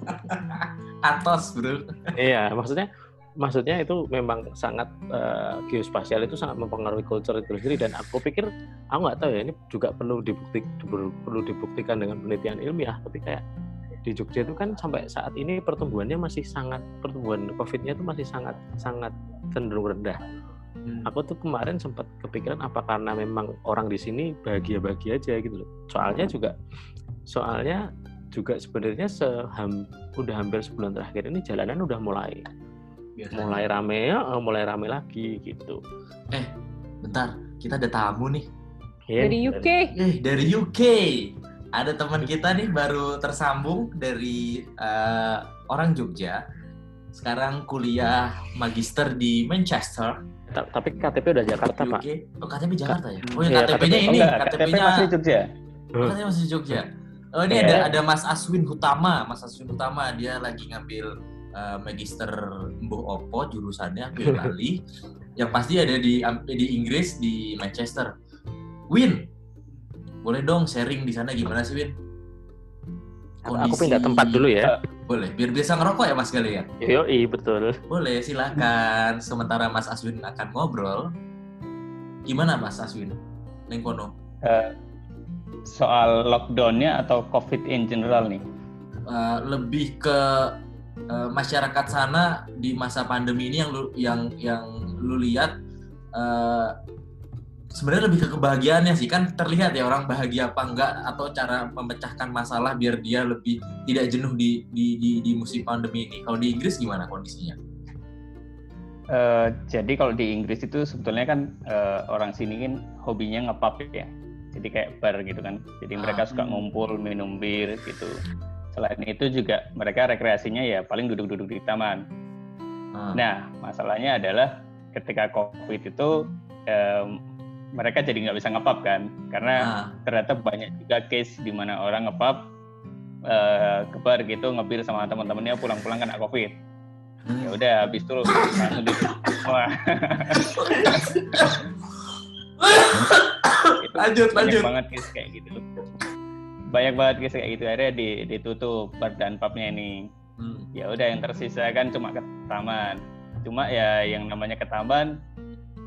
<laughs> atos bro. iya maksudnya maksudnya itu memang sangat eh, geospasial itu sangat mempengaruhi culture itu sendiri dan aku pikir aku nggak tahu ya ini juga perlu dibukti perlu dibuktikan dengan penelitian ilmiah tapi kayak di Jogja itu kan sampai saat ini pertumbuhannya masih sangat pertumbuhan COVID-nya itu masih sangat sangat cenderung rendah. Hmm. Aku tuh kemarin sempat kepikiran apa karena memang orang di sini bahagia-bahagia aja gitu loh. Soalnya juga soalnya juga sebenarnya seham udah hampir sebulan terakhir ini jalanan udah mulai Biasanya. mulai rame ya, eh, mulai rame lagi gitu. Bentar, kita ada tamu nih. Ya, Dari UK. Eh, dari UK. Ada teman kita nih baru tersambung dari eh, orang Jogja. Sekarang kuliah magister di Manchester, Ta- Tapi KTP udah Jakarta pak. Oh, KTP Jakarta ya? Oh, ya Iya, KTP-nya KTP ini, KTP KTP-nya masih Jogja. Oh, katanya masih Jogja. Oh ini Iya. ada ada Mas Aswin Hutama, Mas Aswin Hutama dia lagi ngambil uh, magister Mbuh Opo jurusannya aku <laughs> yang pasti ada di di Inggris di Manchester. Win, boleh dong sharing di sana gimana sih Win? Aku pindah tempat dulu ya. Boleh, biar biasa ngerokok ya Mas kalian. Yoi betul. Boleh, silakan. Sementara Mas Aswin akan ngobrol. Gimana Mas Aswin? Lengkono. Eh, soal lockdownnya atau COVID in general nih? uh, lebih ke uh, masyarakat sana di masa pandemi ini yang lu yang yang lu lihat uh, sebenarnya lebih ke kebahagiaannya sih kan terlihat ya orang bahagia apa enggak atau cara memecahkan masalah biar dia lebih tidak jenuh di di di, di musim pandemi ini. Kalau di Inggris gimana kondisinya? Eh, jadi kalau di Inggris itu sebetulnya kan eh, orang sini kan hobinya ngepub ya. Jadi kayak bar gitu kan. Jadi mereka Ah, suka hmm. ngumpul minum bir gitu. Selain itu juga mereka rekreasinya ya paling duduk-duduk di taman. Uh, Nah, masalahnya adalah ketika COVID itu mereka jadi nggak bisa ngepub kan, karena nah, ternyata banyak juga case di mana orang ngepub eh, ke bar gitu ngebir sama teman-temannya pulang-pulang kena COVID. Ya hmm. udah habis itu langsung di Wah. Itu Lanjut, banyak lanjut. banget case kayak gitu. Banyak banget case kayak gitu akhirnya di, ditutup bar dan pubnya ini Hmm. ya udah yang tersisa kan cuma ke taman cuma ya yang namanya ke taman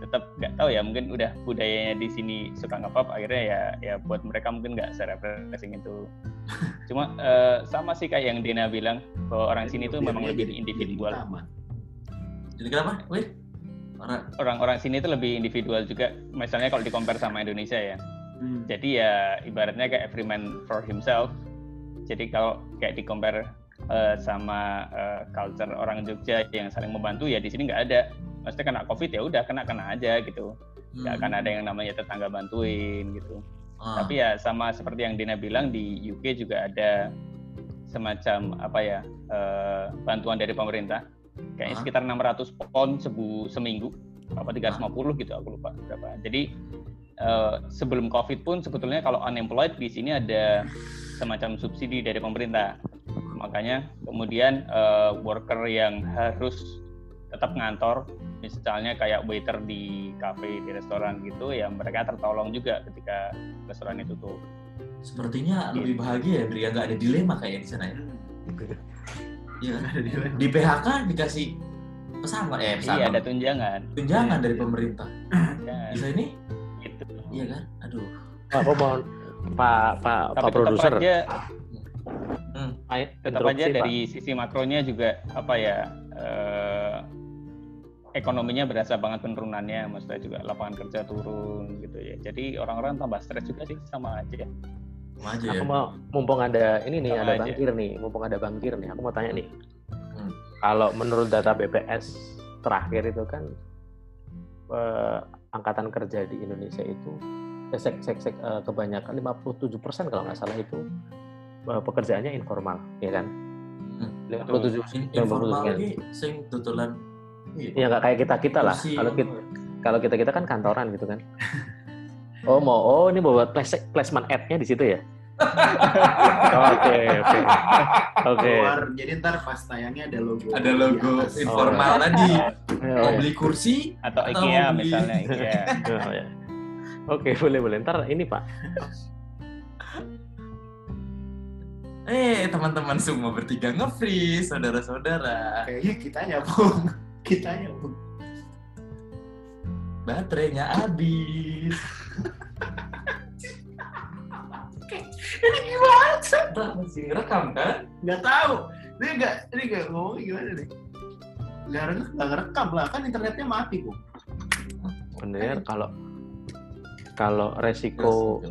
tetap nggak tahu ya mungkin udah budayanya di sini suka ngepop akhirnya ya ya buat mereka mungkin nggak serefreshing itu. <laughs> Cuma eh, sama sih kayak yang Dina bilang bahwa orang sini tuh memang lebih individual. jadi kenapa? Orang-orang sini tuh lebih individual juga misalnya kalau di compare sama Indonesia ya. Hmm. jadi ya ibaratnya kayak every man for himself. Jadi kalau kayak di eh, sama eh, culture orang Jogja yang saling membantu ya di sini nggak ada. Maksudnya kena covid ya udah kena kena aja gitu. Nggak akan ada yang namanya tetangga bantuin gitu. Ah, tapi ya sama seperti yang Dina bilang di UK juga ada semacam apa ya eh, bantuan dari pemerintah. Kayaknya Ah. sekitar 600 pound sebu seminggu apa 350 gitu aku lupa berapa. Jadi eh, sebelum covid pun sebetulnya kalau unemployed di sini ada semacam subsidi dari pemerintah makanya kemudian eh, worker yang harus tetap ngantor misalnya kayak waiter di cafe di restoran gitu ya mereka tertolong juga ketika restoran itu tutup sepertinya lebih bahagia ya, Dri, ya nggak ada dilema kayak di sana ya. <laughs> Iya kan? Ada di mana? Di PHK dikasih pesangon, eh iya pesangon, ada tunjangan tunjangan Iya, dari iya. pemerintah. ya, Bisa ini, gitu. iya kan? Aduh. Aku mohon Pak Pak Pak tapi produser. aja Hmm. Ayo, tetap interupsi, aja Pak. dari sisi makronya juga apa ya eh, ekonominya berasa banget penurunannya maksudnya juga lapangan kerja turun gitu ya jadi orang-orang tambah stres juga sih sama aja Sama aja ya. Aku mau mumpung ada ini nih, Sama ada aja. bangkir nih, mumpung ada bangkir nih. Aku mau tanya nih. Hmm. Kalau menurut data BPS terakhir itu kan eh, angkatan kerja di Indonesia itu sek, sek, sek, eh, kebanyakan 57% kalau nggak salah itu eh, pekerjaannya informal, ya kan? Hmm. 57 In- 90% informal kan. lagi sing tutulan Ya nggak kayak kita kita lah. Kalau kita kalau kita kita kan kantoran gitu kan. <laughs> Oh mau oh ini buat place- placement ad-nya di situ ya? <laughs> Oke oke oke. Jadi ntar pas tayangnya ada logo. ada logo informal Oh, tadi Ya, mau ya. beli kursi Atau Atau IKEA mau beli- misalnya, IKEA. <laughs> Oh, ya. Oke <laughs> boleh boleh. Ntar ini pak. eh teman-teman semua bertiga nge-freeze saudara-saudara Kayaknya kitanya pun. <laughs> Kitanya pun. baterainya habis Ini gimana? sih? Masih ngerekam kan Nggak tahu. Ini nggak, ini nggak ngomong gimana nih? Nggak re- nggak ngerekam lah, kan internetnya mati kok. Bener kalau kalau resiko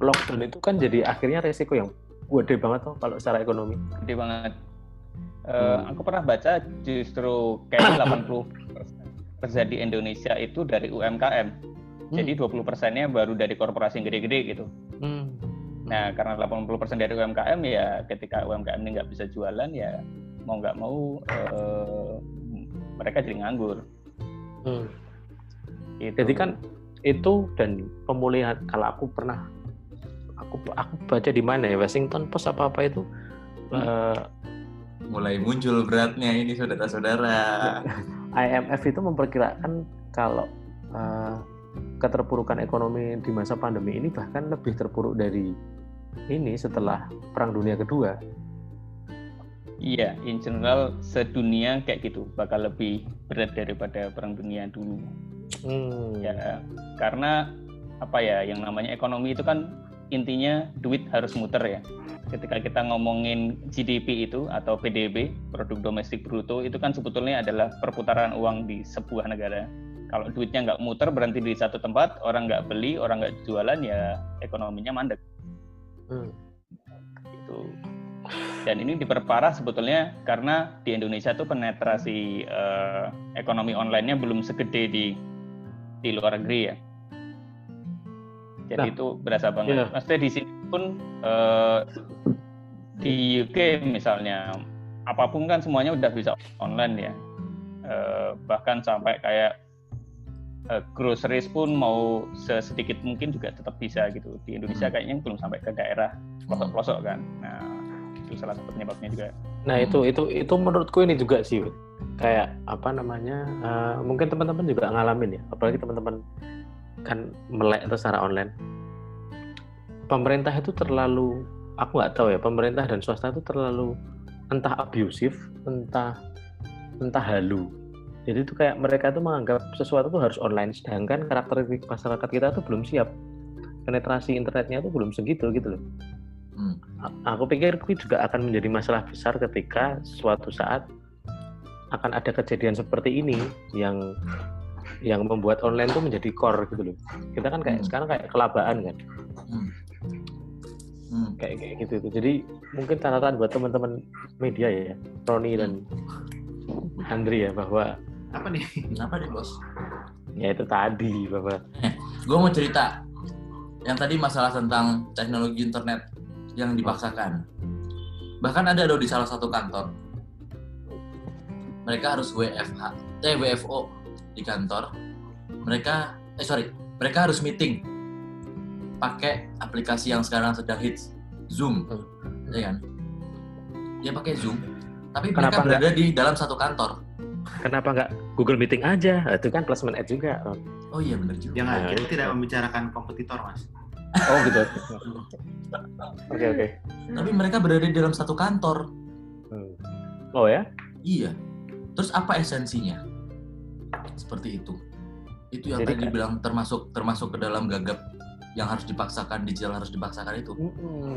lockdown itu kan jadi akhirnya resiko yang gede banget tuh kalau secara ekonomi. Gede banget. Eh, Hmm. Aku pernah baca justru kayaknya 80 kerja di Indonesia itu dari UMKM. Jadi 20 persennya baru dari korporasi yang gede-gede gitu. Hmm. Nah, karena 80% dari UMKM ya ketika UMKM ini nggak bisa jualan ya mau nggak mau eh, mereka jadi nganggur. Hmm. Gitu. Jadi kan itu dan pemulihan kalau aku pernah aku aku baca di mana ya Washington Post apa apa itu eh, mulai muncul beratnya ini saudara-saudara <laughs> IMF itu memperkirakan kalau eh, keterpurukan ekonomi di masa pandemi ini bahkan lebih terpuruk dari ini setelah Perang Dunia Kedua. Iya, in general sedunia kayak gitu bakal lebih berat daripada perang dunia dulu. Hmm. Ya, karena apa ya yang namanya ekonomi itu kan intinya duit harus muter ya. Ketika kita ngomongin GDP itu atau PDB, produk domestik bruto itu kan sebetulnya adalah perputaran uang di sebuah negara. Kalau duitnya nggak muter berhenti di satu tempat, orang nggak beli, orang nggak jualan ya ekonominya mandek. Hmm. gitu. Dan ini diperparah sebetulnya karena di Indonesia tuh penetrasi eh, ekonomi online-nya belum segede di di luar negeri ya. Jadi Nah, itu berasa banget. iya. Maksudnya di sini pun eh, di UK misalnya apa pun kan semuanya udah bisa online ya. Eh, bahkan sampai kayak eh, groceries pun mau sesedikit mungkin juga tetap bisa gitu. Di Indonesia Hmm. kayaknya belum sampai ke daerah pelosok-pelosok kan. Nah, itu salah satu penyebabnya juga. Nah itu itu itu menurutku ini juga sih. Kayak apa namanya eh, mungkin teman-teman juga ngalamin ya apalagi teman-teman kan melek itu secara online. Pemerintah itu terlalu aku nggak tahu ya pemerintah dan swasta itu terlalu entah abusif entah entah halu. Jadi itu kayak mereka tuh menganggap sesuatu tuh harus online sedangkan karakteristik masyarakat kita tuh belum siap. Penetrasi internetnya tuh belum segitu gitu loh. Hmm. Aku pikir itu juga akan menjadi masalah besar ketika suatu saat akan ada kejadian seperti ini yang yang membuat online tuh menjadi core gitu loh. Kita kan kayak Hmm. sekarang kayak kelabaan kan, Hmm. Hmm. kayak kayak gitu tuh. Jadi mungkin catatan buat teman-teman media ya, Roni dan Andri ya bahwa Apa nih? Kenapa nih bos? ya itu tadi bahwa Gue mau cerita yang tadi masalah tentang teknologi internet yang dipaksakan. Bahkan ada loh di salah satu kantor. Mereka harus WFH, eh WFO di kantor. Mereka, eh sorry, mereka harus meeting pakai aplikasi yang sekarang sedang hits, Zoom, ya kan? Dia pakai Zoom, tapi mereka Kenapa nggak? berada di dalam satu kantor. kenapa nggak Google Meeting aja? Itu kan placement ad juga. Oh iya benar juga. Jangan, Nah, kita tidak membicarakan kompetitor, Mas. Oh gitu. <laughs> Oke oke. Tapi mereka berada di dalam satu kantor. Hmm. Oh ya? Iya. Terus apa esensinya? Seperti itu. Itu yang Jadi tadi dibilang termasuk termasuk ke dalam gagap yang harus dipaksakan digital harus dipaksakan itu.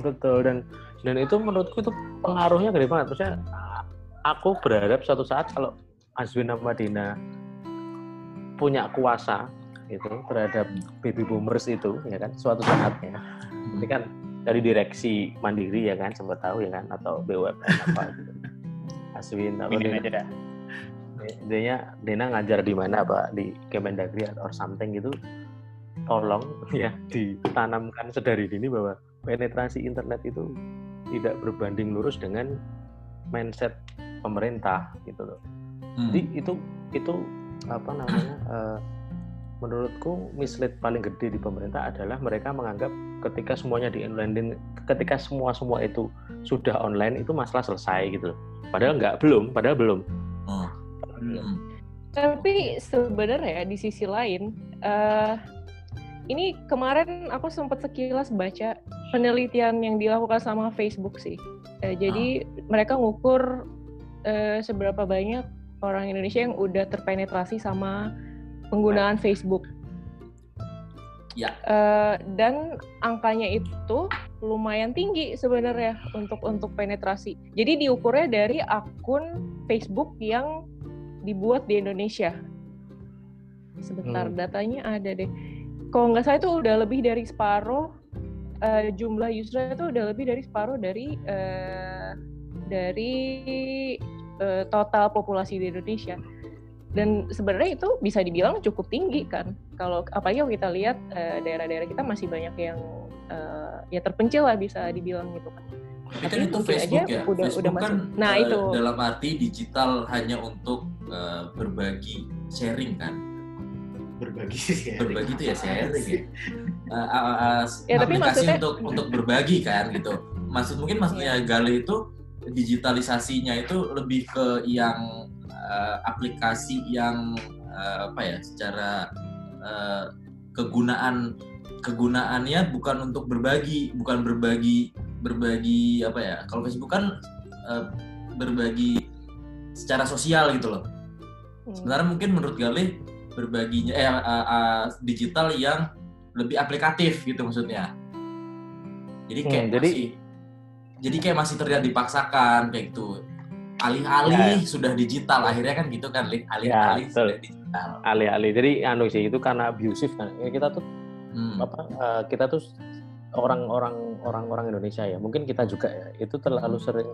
Betul dan dan itu menurutku itu pengaruhnya gede banget. Maksudnya aku berharap suatu saat kalau Azwin sama Dina punya kuasa itu terhadap baby boomers itu ya kan suatu saatnya. Ini kan dari direksi Mandiri ya kan sempat tahu ya kan atau BUMN apa gitu. <laughs> Aswin apa aja dah. Dena, Dena ngajar di mana Pak di Kemendagri or something gitu tolong <laughs> ya ditanamkan sedari dini bahwa penetrasi internet itu tidak berbanding lurus dengan mindset pemerintah gitu loh. Hmm. Jadi itu itu apa namanya <clears throat> eh, menurutku mislead paling gede di pemerintah adalah mereka menganggap ketika semuanya di online ketika semua semua itu sudah online itu masalah selesai gitu loh. Padahal nggak belum, padahal belum. Oh. Hmm. Tapi sebenarnya di sisi lain, eh, ini kemarin aku sempat sekilas baca penelitian yang dilakukan sama Facebook sih. Eh, jadi mereka ngukur eh, seberapa banyak orang Indonesia yang udah terpenetrasi sama penggunaan Facebook. Ya. Eh, dan angkanya itu lumayan tinggi sebenarnya untuk untuk penetrasi. Jadi diukurnya dari akun Facebook yang dibuat di Indonesia. Sebentar, Hmm. datanya ada deh. Kalau nggak salah itu udah lebih dari separuh eh, jumlah user itu udah lebih dari separuh dari eh, dari eh, total populasi di Indonesia. Dan sebenarnya itu bisa dibilang cukup tinggi kan. Kalau apalagi kalau kita lihat daerah-daerah kita masih banyak yang eh, ya terpencil lah bisa dibilang gitu kan. Tapi kan itu Facebook aja ya. udah- Facebook udah kan masuk. Nah, eh, itu. dalam arti digital hanya untuk eh, berbagi sharing kan. berbagi sih Berbagi itu ya <laughs> sharing ya. Eh, eh, eh, Ya, tapi aplikasi maksudnya- untuk untuk berbagi kan gitu. Maksud mungkin maksudnya Iya. Gale itu digitalisasinya itu lebih ke yang eh, aplikasi yang eh, apa ya secara eh, kegunaan kegunaannya bukan untuk berbagi, bukan berbagi berbagi apa ya? Kalau Facebook kan eh, berbagi secara sosial gitu loh. Hmm. Sebenarnya mungkin menurut Galih berbaginya eh uh, uh, digital yang lebih aplikatif gitu maksudnya. Jadi kayak Hmm, jadi- masih jadi kayak masih terlihat dipaksakan kayak gitu. Alih-alih sudah digital akhirnya kan gitu kan, Lih. Alih-alih Ya, betul. sudah digital. Alih-alih. Jadi anu sih itu karena abusive kan. Ya, kita tuh Hmm. apa kita tuh orang-orang orang-orang Indonesia ya. Mungkin kita juga ya itu terlalu sering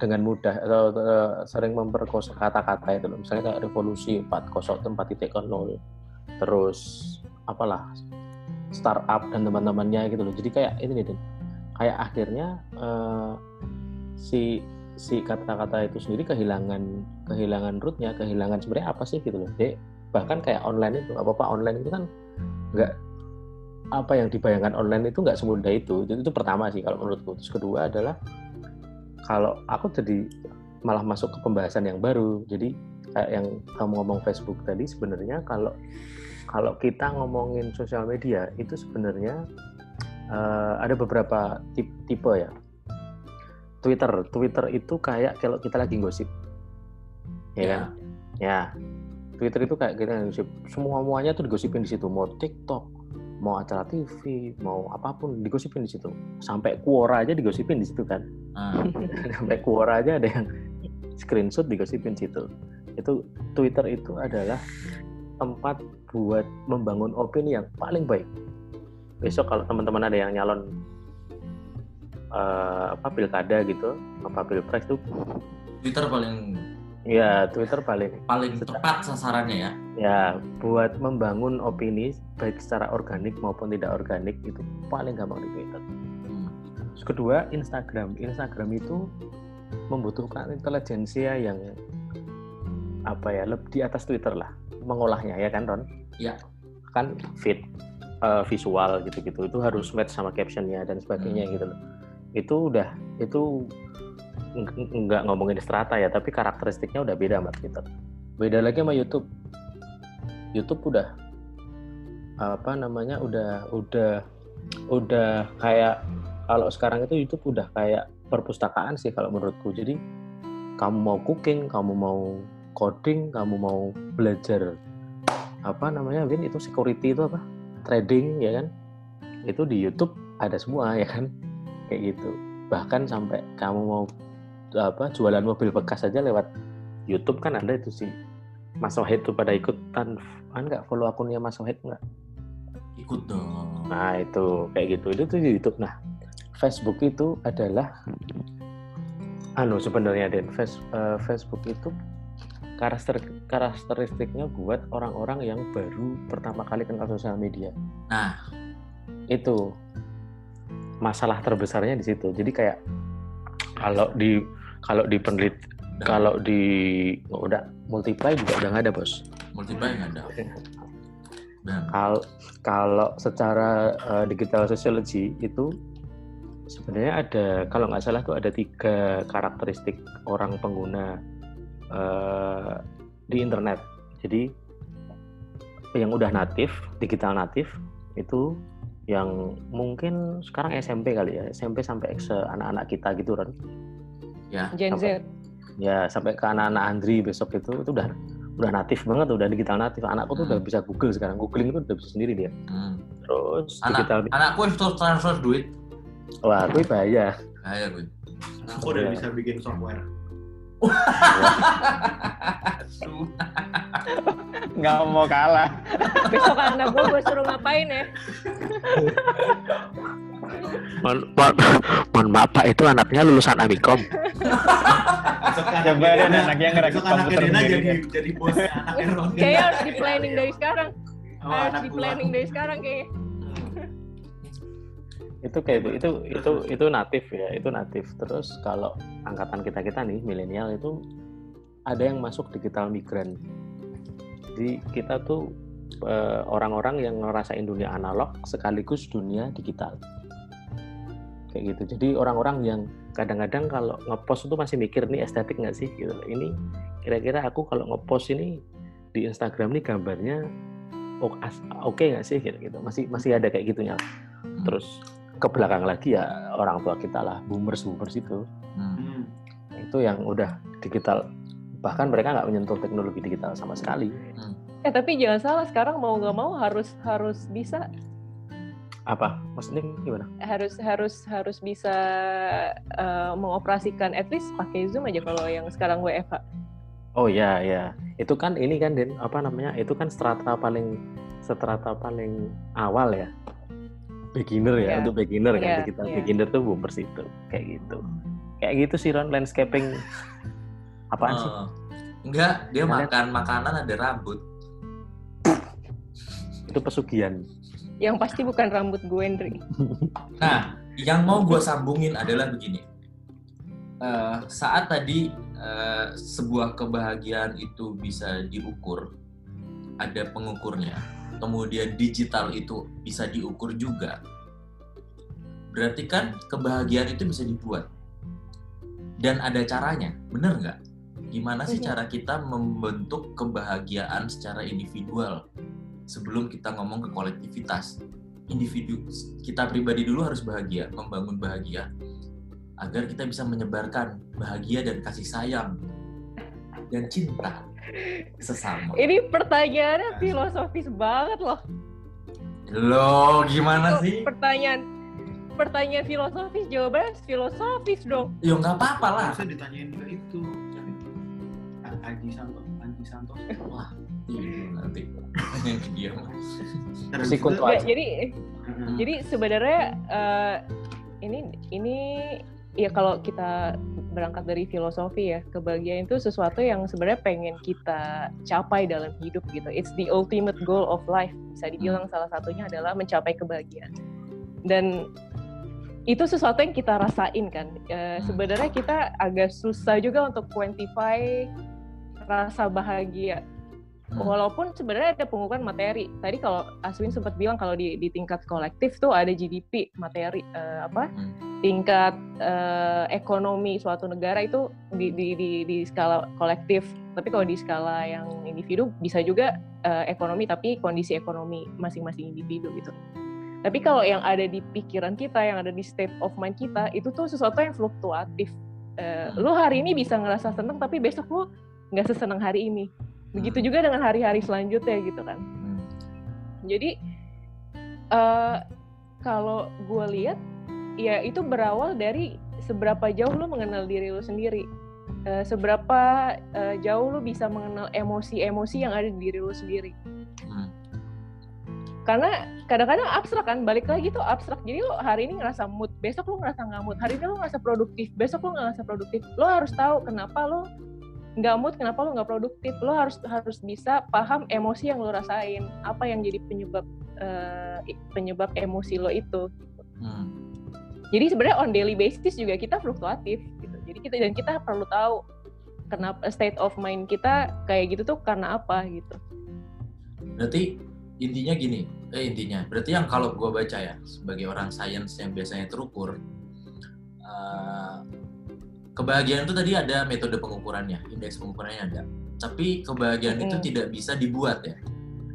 dengan mudah atau eh, sering memperkosa kata-kata itu loh. Misalnya kayak revolusi 4.0 4.0 terus apalah startup dan teman-temannya gitu loh. Jadi kayak ini nih kayak akhirnya eh, si si kata-kata itu sendiri kehilangan kehilangan rootnya kehilangan sebenarnya apa sih gitu loh. Dek, bahkan kayak online itu apa apa online itu kan nggak apa yang dibayangkan online itu nggak semudah itu. Jadi itu pertama sih kalau menurutku. Terus kedua adalah kalau aku jadi malah masuk ke pembahasan yang baru. Jadi kayak yang kamu ngomong Facebook tadi sebenarnya kalau kalau kita ngomongin sosial media itu sebenarnya eh, ada beberapa tip- tipe ya. Twitter, Twitter itu kayak kalau kita lagi gosip, ya kan? Ya, Twitter itu kayak kita gosip. Semua muanya tuh digosipin di situ. Mau TikTok, mau acara TV, mau apa pun digosipin di situ. Sampai Quora aja digosipin di situ kan. Ah, <laughs> Sampai Quora aja ada yang screenshot digosipin situ. Itu Twitter itu adalah tempat buat membangun opini yang paling baik. Besok kalau teman-teman ada yang nyalon eh, apa pilkada gitu, apa pilpres tuh, Twitter paling ya Twitter paling paling tepat sasarannya ya. ya buat membangun opini baik secara organik maupun tidak organik itu paling gampang di Twitter. Hmm. Terus kedua Instagram. Instagram itu membutuhkan intelijensia yang apa ya lebih di atas Twitter lah mengolahnya ya kan Ron? Ya. Kan fit eh, visual gitu-gitu itu harus match sama captionnya dan sebagainya gitu loh. Itu udah itu nggak ngomongin strata ya tapi karakteristiknya udah beda sama Twitter. Beda lagi sama YouTube. YouTube udah apa namanya udah udah udah kayak kalau sekarang itu YouTube udah kayak perpustakaan sih kalau menurutku. Jadi kamu mau cooking, kamu mau coding, kamu mau belajar apa namanya Win itu security itu apa trading ya kan itu di YouTube ada semua <laughs> ya kan kayak gitu bahkan sampai kamu mau apa jualan mobil bekas aja lewat YouTube kan ada itu sih Mas Wahid tuh pada ikutan kan nggak follow akunnya Mas Wahid nggak Ikut dong. Nah itu kayak gitu itu tuh di YouTube. Nah Facebook itu adalah anu sebenarnya Den Face- eh, Facebook itu karakter karakteristiknya buat orang-orang yang baru pertama kali kenal sosial media. Nah. itu masalah terbesarnya di situ. Jadi kayak kalau di kalau di penelit kalau di oh, udah multiply juga udah nggak ada bos. multiply nggak ada. Dan Kalau kalau secara eh, digital sociology itu sebenarnya ada kalau nggak salah tuh ada tiga karakteristik orang pengguna eh, di internet. Jadi yang udah natif, digital natif itu yang mungkin sekarang SMP kali ya, SMP sampai ke anak-anak kita gitu kan. Gen Z. Ya sampai ke anak-anak Andri besok itu itu udah udah natif banget, udah digital natif. Anakku tuh udah Hmm. bisa Google sekarang, googling itu udah bisa sendiri dia. hmm. Terus anak digital, anakku terus transfer duit. wah gue bahaya. Kayak gue. Aku udah Iya. bisa bikin software. <laughs> Nggak mau kalah. <laughs> Besok anak gue gue suruh ngapain ya? <laughs> Mohon, mohon, mohon maaf Pak, itu anaknya lulusan Amikom. Coba ada Dena- anak yang ngerakit komputer sendiri, jadi jadi bosnya anak Erron. <laughs> Kayaknya harus di planning dari sekarang. Oh, harus anak di planning dari sekarang kayaknya. <laughs> itu kayak itu, itu itu itu natif ya, itu natif. Terus kalau angkatan kita kita nih milenial itu ada yang masuk digital migran. Jadi kita tuh eh, orang-orang yang ngerasain dunia analog sekaligus dunia digital. Kayak gitu. Jadi orang-orang yang kadang-kadang kalau ngepost itu masih mikir nih estetik nggak sih gitu. Ini kira-kira aku kalau ngepost ini di Instagram nih gambarnya oke nggak sih gitu, gitu. Masih masih ada kayak gitunya. Terus ke belakang lagi ya orang tua kita lah boomers boomers itu Hmm. Hmm. itu yang udah digital bahkan mereka nggak menyentuh teknologi digital sama sekali Eh tapi jangan salah sekarang mau nggak mau harus harus bisa apa? Maksudnya gimana? Harus harus harus bisa eh, mengoperasikan at least pakai Zoom aja kalau yang sekarang WFH. oh ya ya itu kan ini kan Den apa namanya? Itu kan strata paling strata paling awal ya. Beginner ya Iya. untuk beginner kan. Iya, digital iya. beginner tuh boomers itu kayak gitu. Kayak gitu sih Ron landscaping. <laughs> Apaan sih? Oh. Enggak, dia Kalian- makan makanan ada rambut. itu pesugihan Yang pasti bukan rambut gue, Ndri. <laughs> Nah, yang mau gue sambungin adalah begini. Eh, saat tadi eh, sebuah kebahagiaan itu bisa diukur, ada pengukurnya. Kemudian digital itu bisa diukur juga. Berarti kan kebahagiaan itu bisa dibuat. Dan ada caranya, bener nggak? Gimana sih cara kita membentuk kebahagiaan secara individual sebelum kita ngomong ke kolektivitas? Individu kita pribadi dulu harus bahagia, membangun bahagia agar kita bisa menyebarkan bahagia dan kasih sayang dan cinta sesama. Ini pertanyaannya filosofis banget loh. Lo gimana sih? Pertanyaan pertanyaan filosofis jawabannya filosofis dong. Ya nggak apa-apa lah. Harusnya ditanyain ke itu. Aji Santo, Aji Santo. Wah, <laughs> tidur nanti. <laughs> Yang dia mah. Dan Sikut. Ya, jadi Mm-mm. jadi sebenarnya eh, ini ini ya kalau kita berangkat dari filosofi ya kebahagiaan itu sesuatu yang sebenarnya pengen kita capai dalam hidup gitu it's the ultimate goal of life bisa dibilang salah satunya adalah mencapai kebahagiaan dan itu sesuatu yang kita rasain kan Eh, sebenarnya kita agak susah juga untuk quantify rasa bahagia Hmm. Walaupun sebenarnya ada pengukuran materi. Tadi kalau Aswin sempat bilang kalau di, di tingkat kolektif tuh ada GDP materi eh, apa Hmm. tingkat eh, ekonomi suatu negara itu di, di, di, di skala kolektif. Tapi kalau di skala yang individu bisa juga eh, ekonomi tapi kondisi ekonomi masing-masing individu gitu. Tapi kalau yang ada di pikiran kita, yang ada di state of mind kita, itu tuh sesuatu yang fluktuatif. Eh, lu hari ini bisa ngerasa seneng, tapi besok lu nggak seseneng hari ini. Begitu juga dengan hari-hari selanjutnya gitu kan. Hmm. Jadi eh kalau gue lihat ya itu berawal dari seberapa jauh lu mengenal diri lu sendiri. Eh, seberapa eh, jauh lu bisa mengenal emosi-emosi yang ada di diri lu sendiri. Hmm. karena kadang-kadang abstrak kan balik lagi tuh abstrak jadi lo hari ini ngerasa mood besok lo ngerasa nggak mood hari ini lo ngerasa produktif besok lo nggak ngerasa produktif lo harus tahu kenapa lo nggak mood kenapa lo nggak produktif? Lo harus harus bisa paham emosi yang lo rasain. Apa yang jadi penyebab uh, penyebab emosi lo itu hmm. jadi sebenarnya on daily basis juga kita fluktuatif gitu. Jadi kita dan kita perlu tahu kenapa state of mind kita kayak gitu tuh karena apa gitu. Berarti intinya gini eh intinya. Berarti yang kalau gue baca ya sebagai orang sains yang biasanya terukur uh, kebahagiaan itu tadi ada metode pengukurannya indeks pengukurannya ada. Tapi kebahagiaan hmm. itu tidak bisa dibuat ya.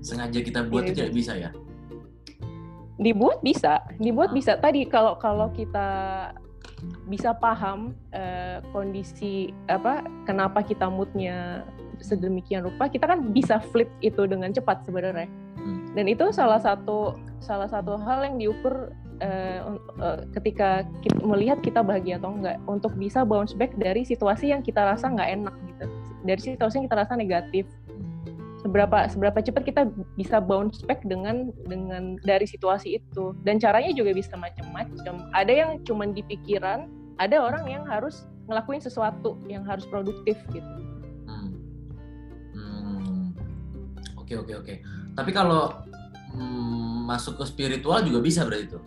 Sengaja kita buat itu iya, tidak bisa ya? Dibuat bisa dibuat ah. bisa. Tadi kalau kalau kita bisa paham uh, kondisi apa kenapa kita moodnya sedemikian rupa kita kan bisa flip itu dengan cepat sebenarnya. Dan itu salah satu salah satu hal yang diukur uh, ketika kita melihat kita bahagia atau enggak untuk bisa bounce back dari situasi yang kita rasa nggak enak gitu dari situasi yang kita rasa negatif seberapa seberapa cepat kita bisa bounce back dengan dengan dari situasi itu dan caranya juga bisa macam-macam ada yang cuma di pikiran ada orang yang harus ngelakuin sesuatu yang harus produktif gitu hmm. Hmm. oke oke oke tapi kalau hmm, masuk ke spiritual juga bisa berarti itu?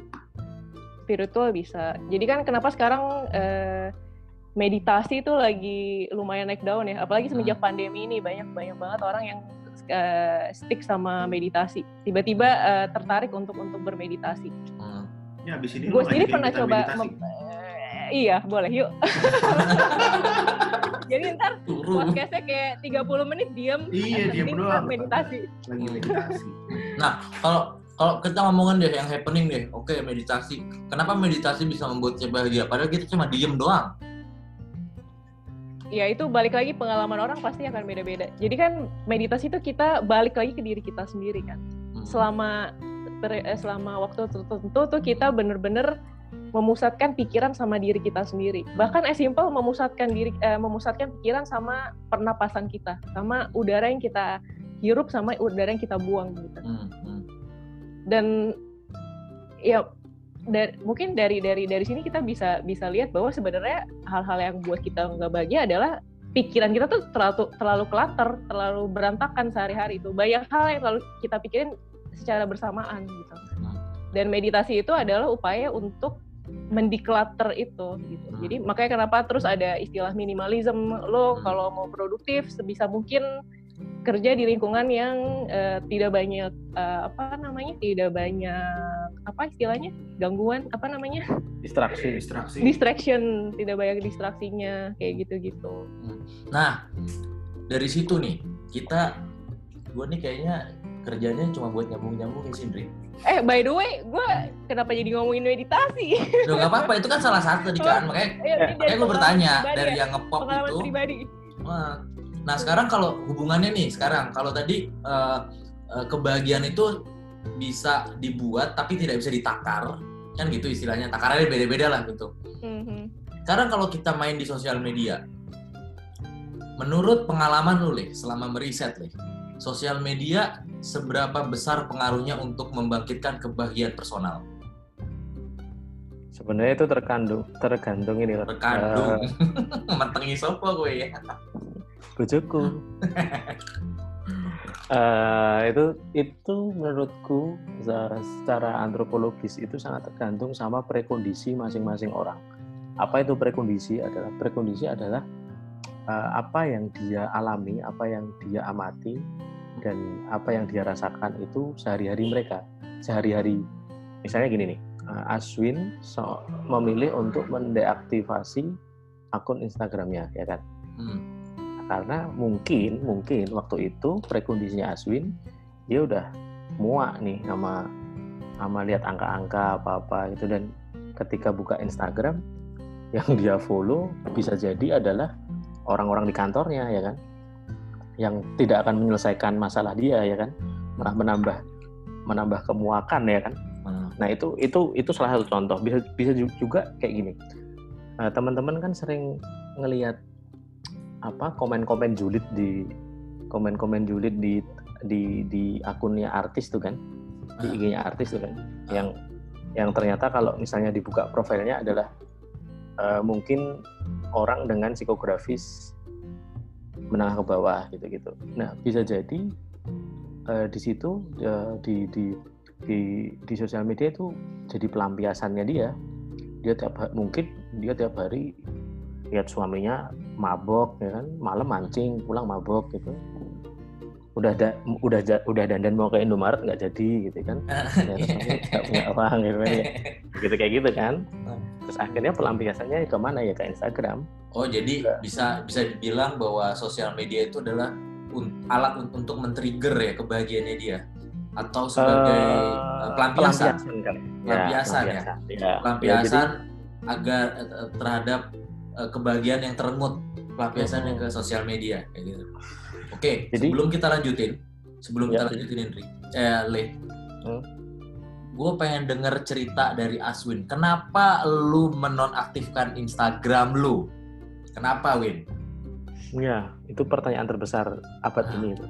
Spiritual bisa. Jadi kan kenapa sekarang eh, meditasi itu lagi lumayan naik daun ya, apalagi semenjak hmm. pandemi ini banyak banyak banget orang yang uh, stick sama meditasi. Tiba-tiba uh, tertarik untuk untuk bermeditasi. Hmm. Ya, abis ini gue sendiri pernah coba. iya, boleh yuk. <laughs> Jadi ntar podcastnya kayak 30 menit diam. Iya, diam doang. Meditasi. Lagi meditasi. Nah, kalau kalau kita ngomongin deh yang happening deh, oke okay, meditasi. Kenapa meditasi bisa membuat saya bahagia? Padahal kita cuma diem doang. Ya itu balik lagi pengalaman orang pasti akan beda-beda. Jadi kan meditasi itu kita balik lagi ke diri kita sendiri kan. Hmm. Selama eh, selama waktu tertentu tuh kita bener-bener memusatkan pikiran sama diri kita sendiri. Bahkan as simple memusatkan diri eh, memusatkan pikiran sama pernapasan kita, sama udara yang kita hirup sama udara yang kita buang gitu. Hmm, hmm. Dan ya dari, mungkin dari dari dari sini kita bisa bisa lihat bahwa sebenarnya hal-hal yang buat kita nggak bahagia adalah pikiran kita tuh terlalu terlalu clutter, terlalu berantakan sehari-hari itu. Banyak hal yang terlalu kita pikirin secara bersamaan gitu. Dan meditasi itu adalah upaya untuk mendiklater itu gitu. Hmm. Jadi makanya kenapa terus ada istilah minimalism lo hmm. kalau mau produktif sebisa mungkin kerja di lingkungan yang uh, tidak banyak uh, apa namanya tidak banyak apa istilahnya gangguan apa namanya distraksi distraksi distraction tidak banyak distraksinya kayak gitu gitu nah dari situ nih kita gue nih kayaknya kerjanya cuma buat nyambung-nyambungin sih, Indri. Eh, by the way, gue kenapa jadi ngomongin meditasi? Loh, gak apa-apa, itu kan salah satu tadi kan. Makanya, iya, makanya gue bertanya, dari ya? yang ngepop itu. pribadi. Nah, sekarang kalau hubungannya nih, sekarang kalau tadi uh, uh, kebahagiaan itu bisa dibuat tapi tidak bisa ditakar, kan gitu istilahnya. Takarannya beda-beda lah gitu. Mm-hmm. Sekarang kalau kita main di sosial media, menurut pengalaman lu, Leh, selama meriset, Leh, sosial media seberapa besar pengaruhnya untuk membangkitkan kebahagiaan personal? Sebenarnya itu terkandung, tergantung ini. Terkandung. Uh, <laughs> Mentengi sopo gue ya. Bojoku. uh, <laughs> itu itu menurutku secara antropologis itu sangat tergantung sama prekondisi masing-masing orang. Apa itu prekondisi? Adalah prekondisi adalah uh, apa yang dia alami, apa yang dia amati, dan apa yang dia rasakan itu sehari-hari mereka sehari-hari misalnya gini nih eh, Aswin so, memilih untuk mendeaktivasi akun Instagramnya ya kan hmm. Karena mungkin mungkin waktu itu prekondisinya Aswin dia udah muak nih sama sama lihat angka-angka apa-apa itu dan ketika buka Instagram <laughs> yang dia follow bisa jadi adalah orang-orang di kantornya ya kan? Yang tidak akan menyelesaikan masalah dia ya kan? Malah menambah menambah kemuakan ya kan? Hmm. nah itu itu itu salah satu contoh. Bisa bisa juga kayak gini. Nah, teman-teman kan sering ngelihat apa komen-komen julid di komen-komen julid di di di akunnya artis tuh kan di IG-nya artis tuh kan yang yang ternyata kalau misalnya dibuka profilnya adalah eh, mungkin orang dengan psikografis menengah ke bawah gitu-gitu. Nah bisa jadi eh, di situ eh, di di di di sosial media itu jadi pelampiasannya dia. Dia tiap mungkin dia tiap hari lihat suaminya mabok ya kan? Malam mancing pulang mabok gitu. Udah da, udah ja- udah dandan mau ke Indomaret nggak jadi gitu kan? Suaminya nggak punya <laughs> uang gitu kan ya. gitu kayak gitu kan? Terus akhirnya pelampiasannya ke mana ya? Ke Instagram. Oh jadi bisa bisa dibilang bahwa sosial media itu adalah un- alat un- untuk men-trigger ya kebahagiaannya dia? Atau sebagai uh, pelampiasan? kali. Pelampiasan ya? pelampiasan. Ya, ya, pelampiasan agar eh, terhadap eh, kebahagiaan yang terengut pelampiasan yang ke sosial media kayak gitu. Oke, Jadi- sebelum kita lanjutin, sebelum kita Ya. lanjutin Indri, eh Le, Hmm. gue pengen denger cerita dari Aswin. Kenapa lu menonaktifkan Instagram lu? Kenapa Win? jadi, ya, itu pertanyaan terbesar abad Ah. ini itu.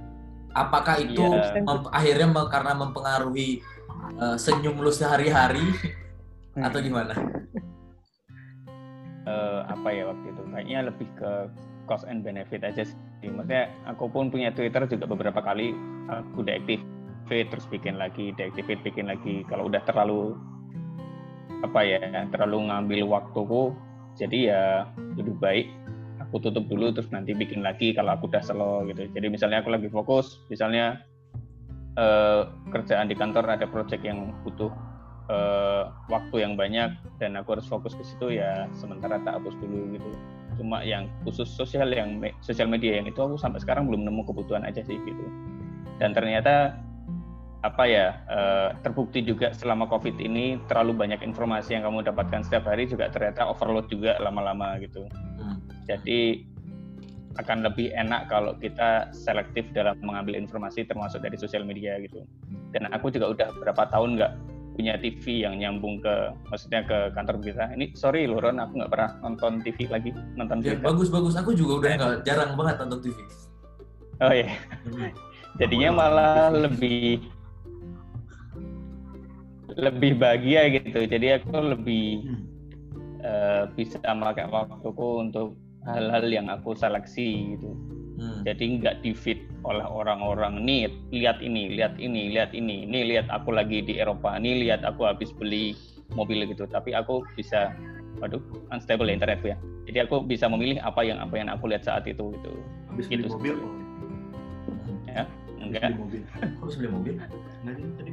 Apakah itu Iya. mem- akhirnya me- karena mempengaruhi eh, senyum lu sehari-hari atau gimana? Eh, apa ya waktu itu? Kayaknya lebih ke cost and benefit aja sih. Maksudnya aku pun punya Twitter juga beberapa kali aku deactivate terus bikin lagi deactivate bikin lagi. Kalau udah terlalu apa ya terlalu ngambil waktuku jadi ya lebih baik aku tutup dulu terus nanti bikin lagi kalau aku udah slow gitu. Jadi misalnya aku lagi fokus misalnya eh, kerjaan di kantor ada project yang butuh eh, waktu yang banyak dan aku harus fokus ke situ ya sementara tak hapus dulu gitu. Cuma yang khusus sosial yang me- sosial media yang itu aku sampai sekarang belum nemu kebutuhan aja sih gitu. Dan ternyata apa ya eh, terbukti juga selama covid ini terlalu banyak informasi yang kamu dapatkan setiap hari juga ternyata overload juga lama-lama gitu. Jadi akan lebih enak kalau kita selektif dalam mengambil informasi termasuk dari sosial media gitu. Dan aku juga udah berapa tahun nggak punya TV yang nyambung ke, maksudnya ke kantor berita. Ini sorry loh Ron, aku nggak pernah nonton TV lagi, nonton Ya, berita. bagus bagus. Aku juga udah nggak jarang banget nonton TV. Oh iya, jadinya malah lebih lebih bahagia gitu. Jadi aku lebih Hmm. eh, bisa pakai waktuku untuk hal-hal yang aku seleksi gitu. Hmm. jadi nggak di feed oleh orang-orang nih lihat ini lihat ini lihat ini nih lihat aku lagi di Eropa nih lihat aku habis beli mobil gitu tapi aku bisa waduh unstable ya internetku ya jadi aku bisa memilih apa yang apa yang aku lihat saat itu gitu Habis beli Gitu mobil. ya Habis enggak beli mobil. Bisa beli mobil? Tadi.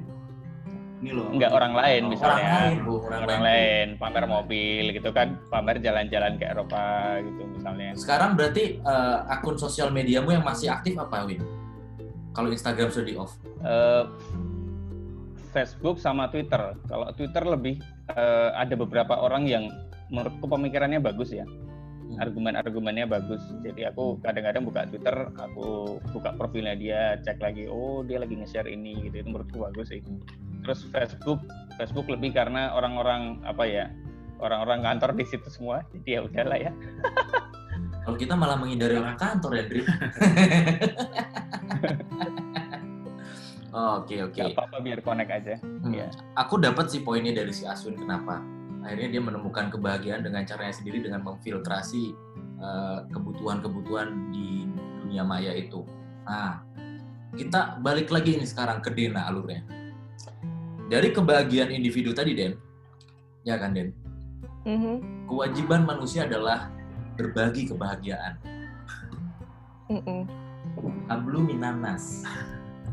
Ini loh. enggak orang lain Oh, misalnya Orang lain, Bu. Orang, orang lain pamer mobil gitu kan pamer jalan-jalan ke Eropa gitu misalnya Sekarang berarti eh, akun sosial mediamu yang masih aktif apa, Win? Kalau Instagram sudah di off. Eh, Facebook sama Twitter. Kalau Twitter lebih eh, ada beberapa orang yang menurutku pemikirannya bagus ya. Hmm. Argumen-argumennya bagus. Jadi aku kadang-kadang buka Twitter, aku buka profilnya dia, cek lagi, oh dia lagi nge-share ini gitu. Itu menurutku bagus sih. Terus Facebook, Facebook lebih karena orang-orang apa ya? Orang-orang kantor di situ semua. Jadi ya udahlah ya. <laughs> Kalau kita malah menghindari orang kantor ya, Dri. <laughs> Oke, oke. Gak apa-apa biar connect aja. Hmm. Iya. Aku dapat sih poinnya dari si Aswin kenapa. Akhirnya dia menemukan kebahagiaan dengan caranya sendiri dengan memfiltrasi eh, kebutuhan-kebutuhan di dunia maya itu. Nah, kita balik lagi nih sekarang ke Dena alurnya. Dari kebahagiaan individu tadi, Den, ya kan Den? Mhm, Kewajiban manusia adalah berbagi kebahagiaan. mhm. Hablu minanas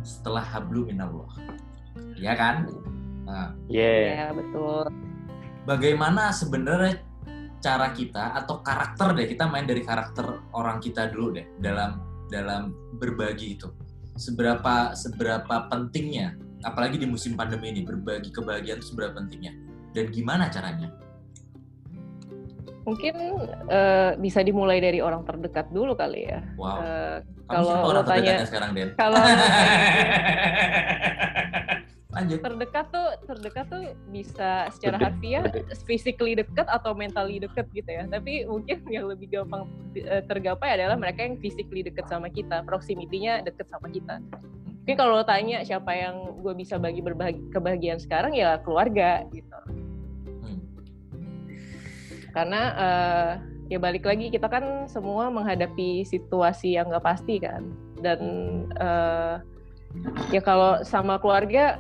setelah hablu minallah. Ya kan? Nah, Yeah. Ya betul. Bagaimana sebenarnya cara kita atau karakter deh kita main dari karakter orang kita dulu deh dalam dalam berbagi itu. Seberapa seberapa pentingnya apalagi di musim pandemi ini berbagi kebahagiaan itu seberapa pentingnya? Dan gimana caranya? Mungkin eh, bisa dimulai dari orang terdekat dulu kali ya. wow. Kamu kalau lo orang tanya- terdekatnya sekarang Den? kalau <laughs> lanjut terdekat tuh terdekat tuh bisa secara harfiah physically dekat atau mentally dekat gitu ya. Tapi mungkin <laughs> yang lebih gampang eh, tergapai adalah mereka yang physically dekat sama kita, proximity-nya dekat sama kita. Mungkin kalau lo tanya siapa yang gue bisa bagi berbagi kebahagiaan sekarang ya keluarga gitu. Hmm. Karena eh, ya balik lagi kita kan semua menghadapi situasi yang nggak pasti kan. Dan eh, ya kalau sama keluarga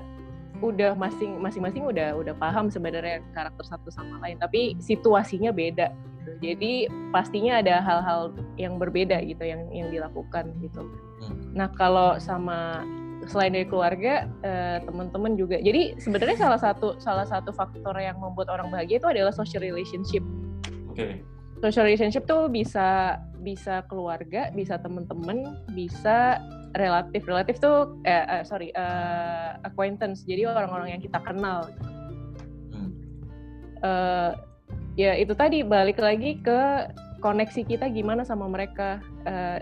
udah masing masing-masing udah udah paham sebenarnya karakter satu sama lain tapi situasinya beda gitu. jadi pastinya ada hal-hal yang berbeda gitu yang yang dilakukan gitu Hmm. nah kalau sama selain dari keluarga eh, teman-teman juga jadi sebenarnya salah satu salah satu faktor yang membuat orang bahagia itu adalah social relationship Oke. social relationship tuh bisa bisa keluarga, bisa temen-temen, bisa relatif. Relatif tuh eh, eh, sorry eh, acquaintance. Jadi orang-orang yang kita kenal. Hmm. Eh, ya itu tadi balik lagi ke koneksi kita gimana sama mereka. Eh,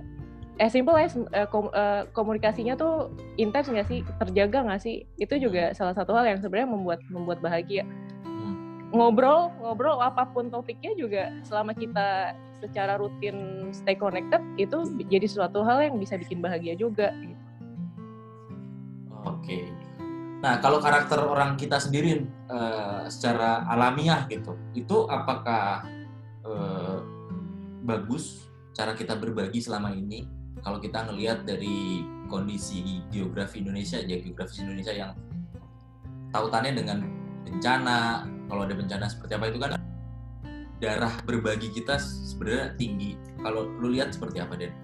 as simple as eh, kom- eh, komunikasinya tuh intens nggak sih, terjaga nggak sih? Itu juga salah satu hal yang sebenarnya membuat membuat bahagia Hmm. Ngobrol ngobrol apa pun topiknya juga selama kita secara rutin stay connected itu jadi suatu hal yang bisa bikin bahagia juga gitu. Oke. Nah, kalau karakter orang kita sendiri eh, secara alamiah gitu, itu apakah eh, bagus cara kita berbagi selama ini? Kalau kita ngelihat dari kondisi geografi Indonesia, ya geografis Indonesia yang tautannya dengan bencana, kalau ada bencana seperti apa itu kan darah berbagi kita sebenarnya tinggi. Kalau lu lihat seperti apa, Den?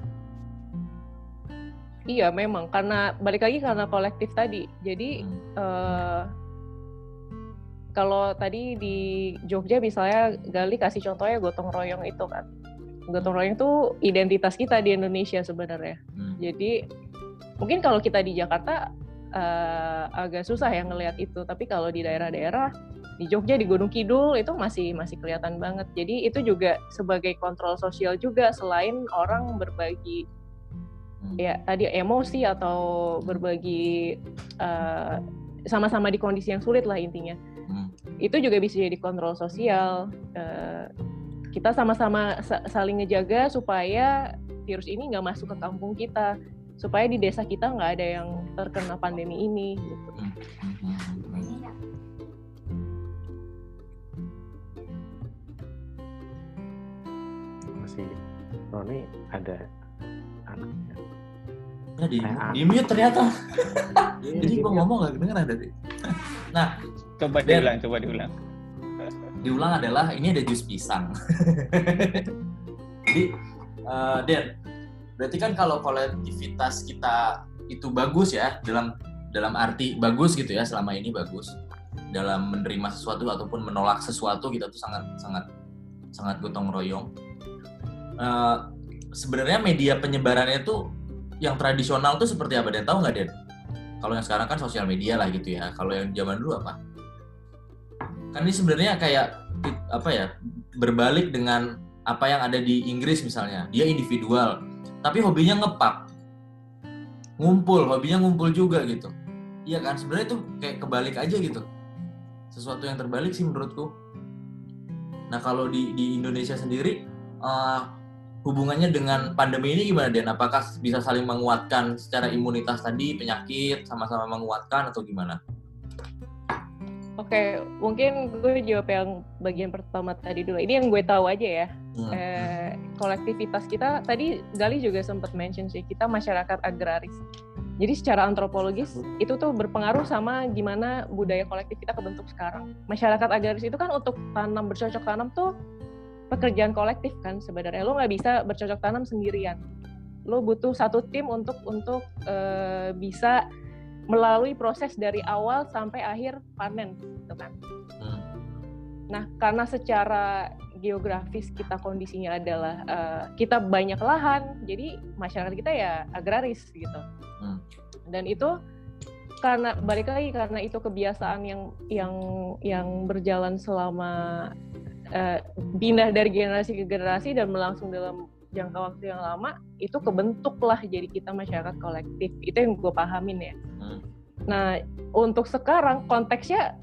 Iya memang karena balik lagi karena kolektif tadi. Jadi Hmm. eh, kalau tadi di Jogja misalnya Gali kasih contohnya gotong royong itu kan. Gotong royong itu identitas kita di Indonesia sebenarnya. Hmm. Jadi mungkin kalau kita di Jakarta eh, agak susah ya ngelihat itu, tapi kalau di daerah-daerah di Jogja di Gunung Kidul itu masih masih kelihatan banget. Jadi itu juga sebagai kontrol sosial juga selain orang berbagi Hmm. ya tadi emosi atau berbagi eh, sama-sama di kondisi yang sulit lah intinya. Hmm. Itu juga bisa jadi kontrol sosial. Eh, kita sama-sama sa- saling ngejaga supaya virus ini nggak masuk ke kampung kita supaya di desa kita nggak ada yang terkena pandemi ini gitu. Masih Roni ada anaknya Ya, di, di mute ternyata. Iya, Jadi gua ngomong gak kedengeran tadi. Coba Dan- diulang, coba diulang. Diulang adalah ini ada jus pisang. <laughs> Jadi, eh Den, berarti kan kalau kolektivitas kita itu bagus ya dalam dalam arti bagus gitu ya selama ini bagus dalam menerima sesuatu ataupun menolak sesuatu kita tuh sangat sangat sangat gotong royong. Eh, Sebenarnya media penyebarannya tuh yang tradisional tuh seperti apa Dan tahu nggak Den? Kalau yang sekarang kan sosial media lah gitu ya. Kalau yang zaman dulu apa? Kan ini sebenarnya kayak apa ya berbalik dengan apa yang ada di Inggris misalnya. Dia individual, tapi hobinya ngepak, ngumpul, hobinya ngumpul juga gitu. Iya kan? Sebenarnya itu kayak kebalik aja gitu. Sesuatu yang terbalik sih menurutku. Nah kalau di di Indonesia sendiri eh, hubungannya dengan pandemi ini gimana Dan? Apakah bisa saling menguatkan secara imunitas tadi penyakit sama-sama menguatkan atau gimana? Oke, mungkin gue jawab yang bagian pertama tadi dulu. Ini yang gue tahu aja ya. Hmm. Eh, kolektivitas kita tadi Gali juga sempat mention sih kita masyarakat agraris. Jadi secara antropologis itu tuh berpengaruh sama gimana budaya kolektif kita kebentuk sekarang. Masyarakat agraris itu kan untuk tanam bercocok tanam tuh pekerjaan kolektif kan sebenarnya. Lo nggak bisa bercocok tanam sendirian. Lo butuh satu tim untuk untuk eh, bisa melalui proses dari awal sampai akhir panen gitu kan. Hmm. Nah, karena secara geografis kita kondisinya adalah eh, kita banyak lahan, jadi masyarakat kita ya agraris gitu. Hmm. Dan itu karena balik lagi karena itu kebiasaan yang yang yang berjalan selama eh, pindah dari generasi ke generasi dan melangsung dalam jangka waktu yang lama, itu kebentuklah jadi kita masyarakat kolektif. Itu yang gue pahamin ya. Hmm. Nah, untuk sekarang konteksnya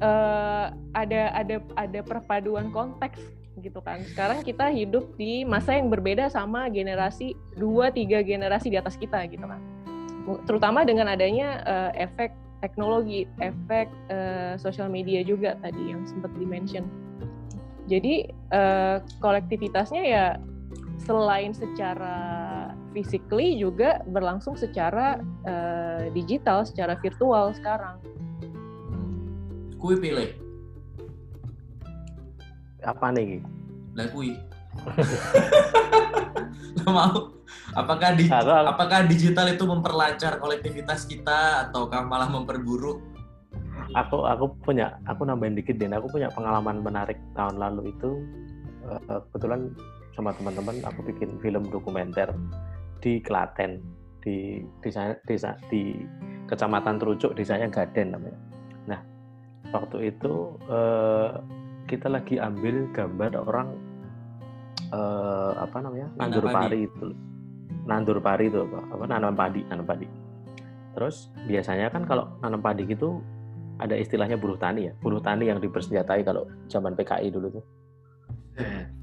eh, ada ada ada perpaduan konteks gitu kan. Sekarang kita hidup di masa yang berbeda sama generasi dua tiga generasi di atas kita gitu kan. terutama dengan adanya uh, efek teknologi, efek uh, sosial media juga tadi yang sempat dimention. Jadi uh, kolektivitasnya ya selain secara physically juga berlangsung secara uh, digital, secara virtual sekarang. Kui pilih. Apa nih? Lah kui. <laughs> Lo mau? Apakah di, apakah digital itu memperlancar kolektivitas kita ataukah malah memperburuk? aku aku punya aku nambahin dikit deh aku punya pengalaman menarik tahun lalu itu eh, kebetulan sama teman-teman aku bikin film dokumenter di Klaten di desa desa di kecamatan Trucuk desanya Gaden namanya. Nah waktu itu eh, kita lagi ambil gambar orang eh, apa namanya? Nandur padi. pari itu. Nandur pari itu apa, apa? Nanam padi nanam padi. Terus biasanya kan kalau nanam padi gitu ada istilahnya buruh tani ya. Buruh tani yang dipersenjatai kalau zaman PKI dulu tuh. Eh,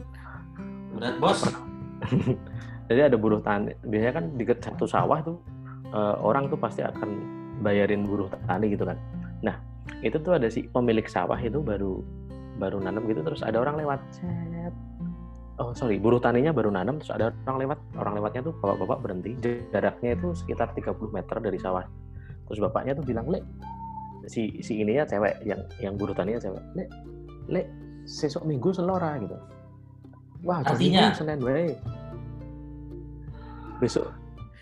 Berat bos. <laughs> jadi ada buruh tani biasanya kan di satu sawah tuh eh, orang tuh pasti akan bayarin buruh tani gitu kan. Nah itu tuh ada si pemilik sawah itu baru baru nanam gitu terus ada orang lewat. Oh sorry buruh taninya baru nanam terus ada orang lewat. Orang lewatnya tuh bapak-bapak berhenti jaraknya itu sekitar 30 meter dari sawah. Terus bapaknya tuh bilang le si si ininya cewek yang yang buruh taninya cewek. Le le sesok minggu selora gitu wah Artinya? senin wae besok.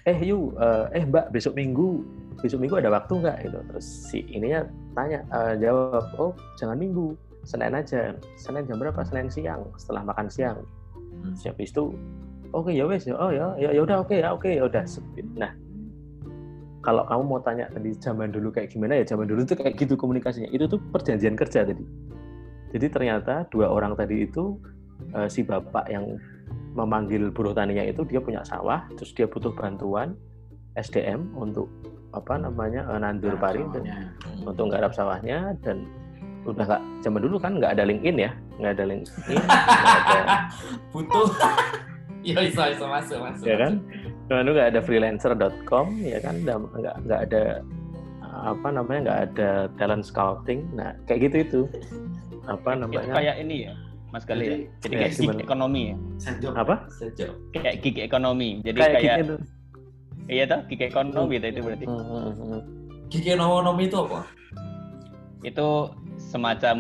Eh yu eh, eh mbak besok minggu. Besok minggu ada waktu nggak? Gitu. Terus si ininya tanya eh, jawab oh jangan minggu. Senin aja. Senin jam berapa? Senin siang. Setelah makan siang. Hmm. siap itu oke ya wes ya oh ya ya ya udah oke ya oke ya udah. Nah kalau kamu mau tanya tadi zaman dulu kayak gimana ya zaman dulu tuh kayak gitu komunikasinya. Itu tuh perjanjian kerja tadi. Jadi ternyata dua orang tadi itu eh, si bapak yang memanggil buruh taninya itu dia punya sawah terus dia butuh bantuan SDM untuk apa namanya eh, nandur pari dan sawahnya. untuk nggarap sawahnya dan udah nggak zaman dulu kan nggak ada LinkedIn ya nggak ada LinkedIn ada <laughs> Butuh. <laughs> Iya bisa bisa masuk masuk. ya kan? Dulu nggak ada freelancer.com ya kan? Nggak nggak ada apa namanya nggak ada talent scouting. Nah kayak gitu itu. Apa Itu namanya? kayak ini ya, Mas Gali ya. Jadi Ya, kayak gig ekonomi ya. Side job. apa Sejauh. Kayak gig ekonomi. Jadi kayak kayak, gitu iya toh gig ekonomi itu berarti. Hmm, hmm, hmm. Gigi ekonomi itu apa? Itu semacam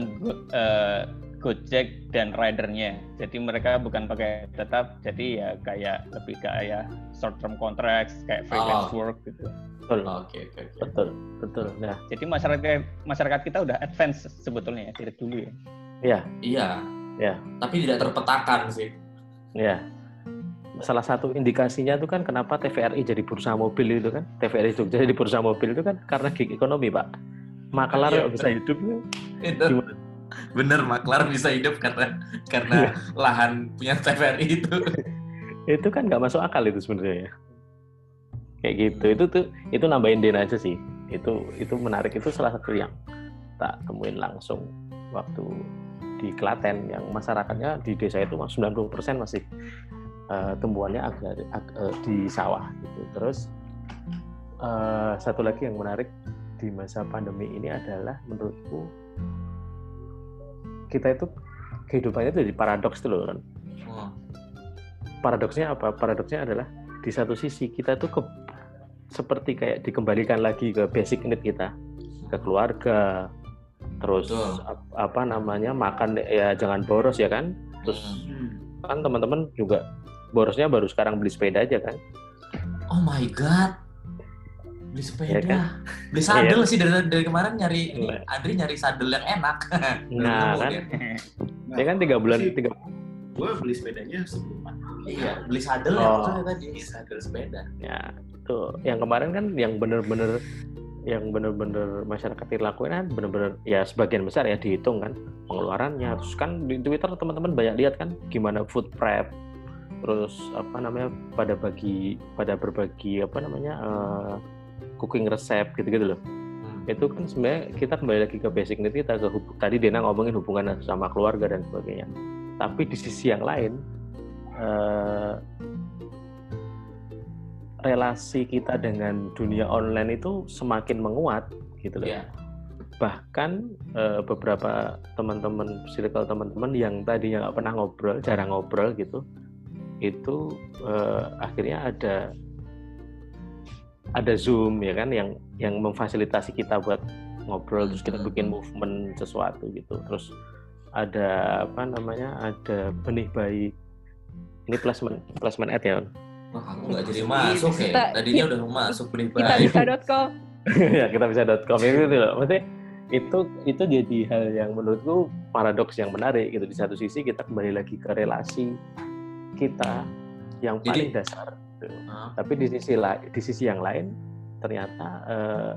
eh, Gojek dan ridernya. Jadi mereka bukan pakai tetap, jadi ya kayak lebih kayak short term contracts, kayak freelance Oh. work gitu. betul Oke oke oke. betul betul nah Jadi masyarakat masyarakat kita udah advance sebetulnya ya dari dulu ya. ya Iya. Ya. Tapi tidak terpetakan sih. ya salah satu indikasinya itu kan kenapa TVRI jadi bursa mobil itu kan TVRI Jogja jadi bursa mobil itu kan karena gig ekonomi pak makelar Iya, kok bisa hidup ya. Itu Gimana? bener maklar bisa hidup karena karena lahan punya TVRI itu. itu kan nggak masuk akal itu sebenarnya ya. kayak gitu itu tuh itu nambahin den aja sih itu itu menarik itu salah satu yang tak temuin langsung waktu di Klaten yang masyarakatnya di desa itu 90% masih eh, tumbuhannya agak, ag- eh, di sawah gitu. Terus eh, satu lagi yang menarik di masa pandemi ini adalah menurutku kita itu kehidupannya itu jadi paradoks tuh loh paradoksnya apa? Paradoksnya adalah di satu sisi kita tuh ke, seperti kayak dikembalikan lagi ke basic need kita, ke keluarga, terus Betul. ap- apa namanya makan ya jangan boros ya kan. Terus Hmm. kan teman-teman juga borosnya baru sekarang beli sepeda aja kan. Oh my god. Beli sepeda. Iya kan? Beli sadel sih dari, dari kemarin nyari Iya. Andri nyari sadel yang enak. <laughs> Nah kan, dia. Nah, ya kan tiga bulan sih, tiga gue beli sepedanya sebelum. Iya, beli sadel ya Oh. maksudnya tadi sadel sepeda. ya tuh yang kemarin kan yang bener-bener yang bener-bener masyarakat lakuin kan bener-bener ya sebagian besar ya dihitung kan pengeluarannya. Terus kan di Twitter teman-teman banyak lihat kan gimana food prep terus apa namanya pada bagi pada berbagi apa namanya eh, cooking resep gitu-gitu loh. Hmm. itu kan sebenarnya kita kembali lagi ke basic need kita ke hub- tadi Dena ngomongin hubungan sama keluarga dan sebagainya. Tapi di sisi yang lain eh, relasi kita dengan dunia online itu semakin menguat gitu loh. Iya. Bahkan eh, beberapa teman-teman circle teman-teman yang tadinya nggak pernah ngobrol, jarang ngobrol gitu, itu eh, akhirnya ada ada Zoom ya kan yang yang memfasilitasi kita buat ngobrol terus kita Hmm. bikin movement sesuatu gitu. Terus ada apa namanya? ada benih baik. Ini placement placement ad ya. Wah, aku nggak jadi masuk ya. Kita- Tadinya udah mau masuk beli Kita bisa.com. <laughs> ya kita bisa.com itu loh. Maksudnya itu itu jadi hal yang menurutku paradoks yang menarik gitu di satu sisi kita kembali lagi ke relasi kita yang Jadi- paling dasar gitu. Hah? tapi di sisi la- di sisi yang lain ternyata eh,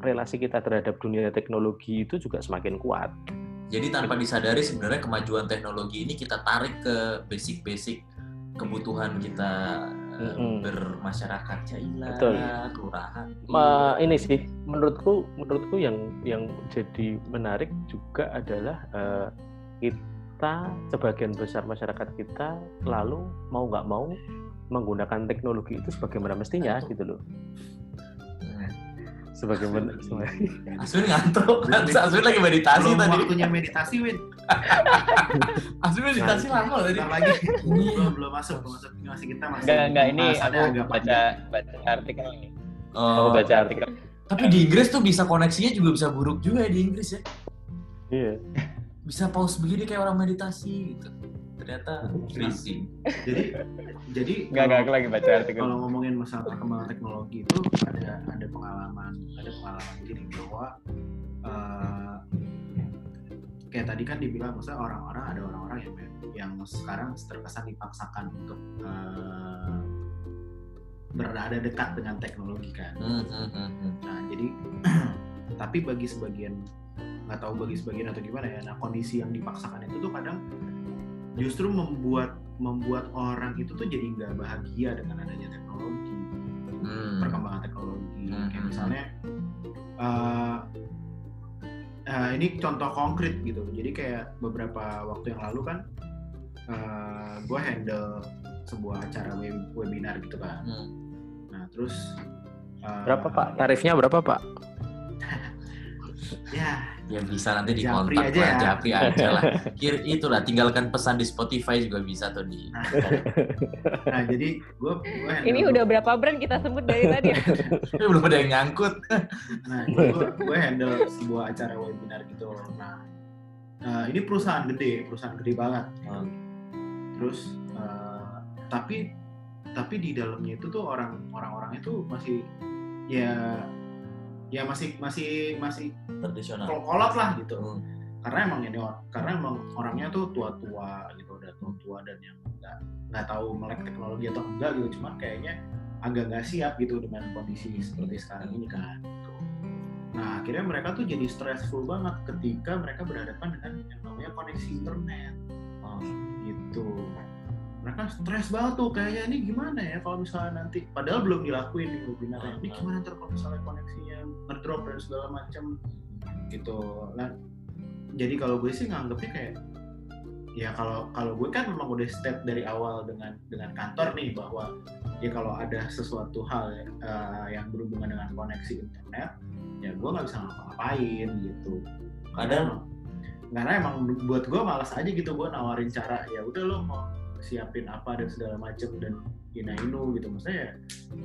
relasi kita terhadap dunia teknologi itu juga semakin kuat Jadi tanpa disadari sebenarnya kemajuan teknologi ini kita tarik ke basic-basic kebutuhan kita eh, Mm-mm. bermasyarakat Jaila, Betul. kelurahan. Ma- ini sih menurutku menurutku yang yang jadi menarik juga adalah eh, kita sebagian besar masyarakat kita lalu mau nggak mau menggunakan teknologi itu sebagaimana mestinya gitu loh Hmm. Sebagaimana Aswin <laughs> ngantuk, Aswin lagi meditasi Belum tadi. waktunya meditasi, Win. <laughs> Aswin meditasi lama loh tadi. Lagi. belum belum masuk, belum masuk. Ini masih kita masih. Enggak, enggak ini aku agak baca baca artikel ini. Oh, baca artikel tapi di Inggris tuh bisa koneksinya juga bisa buruk juga ya di Inggris ya. iya Bisa pause begini kayak orang meditasi gitu. Ternyata freezing. Jadi jadi <laughs> Enggak, enggak aku kalau- lagi baca artikel. kalau ngomongin masalah perkembangan teknologi itu ada ada pengalaman ada pengalaman gini bahwa eh, kayak tadi kan dibilang maksudnya orang-orang ada orang-orang yang yang sekarang terkesan dipaksakan untuk eh, berada dekat dengan teknologi kan. Hmm, hmm, hmm, hmm. Nah, jadi <clears throat> tapi bagi sebagian nggak tahu bagi sebagian atau gimana ya. Nah, kondisi yang dipaksakan itu tuh kadang justru membuat membuat orang itu tuh jadi nggak bahagia dengan adanya teknologi, Hmm. perkembangan teknologi. Hmm. Kayak misalnya eh eh, ini contoh konkret gitu. Jadi kayak beberapa waktu yang lalu kan gue handle sebuah acara web- webinar gitu kan. Hmm. Nah, terus eh, berapa pak tarifnya berapa pak Ya, Ya bisa nanti Japri dikontak aja lah, ya. Japri aja lah. <laughs> Kir itulah tinggalkan pesan di Spotify juga bisa tuh di. nah jadi gue Ini udah berapa brand kita sebut dari tadi? Eh, <laughs> belum ada yang nyangkut. nah gue gue handle sebuah acara webinar gitu nah eh, ini perusahaan gede perusahaan gede banget Hmm. terus eh, tapi tapi di dalamnya itu tuh orang orang-orangnya tuh masih ya ya masih masih masih Tradisional. kolot lah gitu Hmm. karena emang ini karena emang orangnya tuh tua-tua gitu udah tua-tua dan yang nggak nggak tahu melek teknologi atau enggak gitu cuma kayaknya agak nggak siap gitu dengan kondisi seperti sekarang ini kan gitu. nah akhirnya mereka tuh jadi stressful banget ketika mereka berhadapan dengan yang namanya koneksi internet Oh. gitu mereka stres banget tuh kayaknya. Ini gimana ya kalau misalnya nanti padahal belum dilakuin di webinarnya ini gimana ntar kalau misalnya koneksinya ngedrop dan segala macam gitu. Nah jadi kalau gue sih nganggepnya kayak ya kalau kalau gue kan memang udah step dari awal dengan dengan kantor nih bahwa ya kalau ada sesuatu hal eh, yang berhubungan dengan koneksi internet ya gue nggak bisa ngapa-ngapain gitu. Kadang karena emang buat gue malas aja gitu gue nawarin cara ya udah lo mau siapin apa dan segala macem dan ina inu gitu. Maksudnya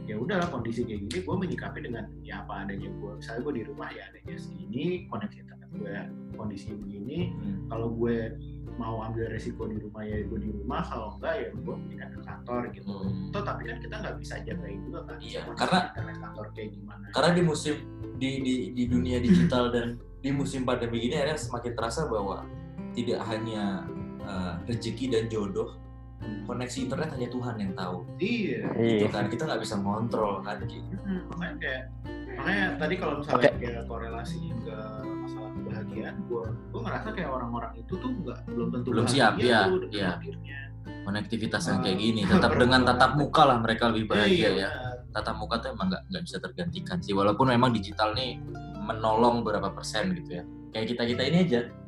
ya udahlah kondisi kayak gini gue menyikapi dengan ya apa adanya gue misalnya gue di rumah ya adanya segini koneksi internet gue kondisi begini. Hmm, kalau gue mau ambil resiko di rumah ya gue di rumah. Kalau enggak ya gue mendingan ke kantor gitu. Hmm. Toh, tapi kan kita nggak bisa jagain juga kan Iya, sama karena- internet kantor kayak gimana. karena di musim di, di di dunia digital dan di musim pandemi ini akhirnya semakin terasa bahwa tidak hanya eh, rezeki dan jodoh koneksi internet hanya Tuhan yang tahu. Iya. Gitu iya. kan kita nggak bisa ngontrol kan gitu. Hmm, makanya kayak makanya tadi kalau misalnya kayak korelasinya ke masalah kebahagiaan, gue gue ngerasa kayak orang-orang itu tuh nggak belum tentu Belum bahagia siap, ya, tuh iya. hadirnya. konektivitas yang kayak Ah, gini tetap dengan tatap muka lah mereka lebih bahagia Iya, ya. tatap muka tuh emang nggak nggak bisa tergantikan sih walaupun memang digital nih menolong berapa persen gitu ya. Kayak kita kita ini aja Hmm.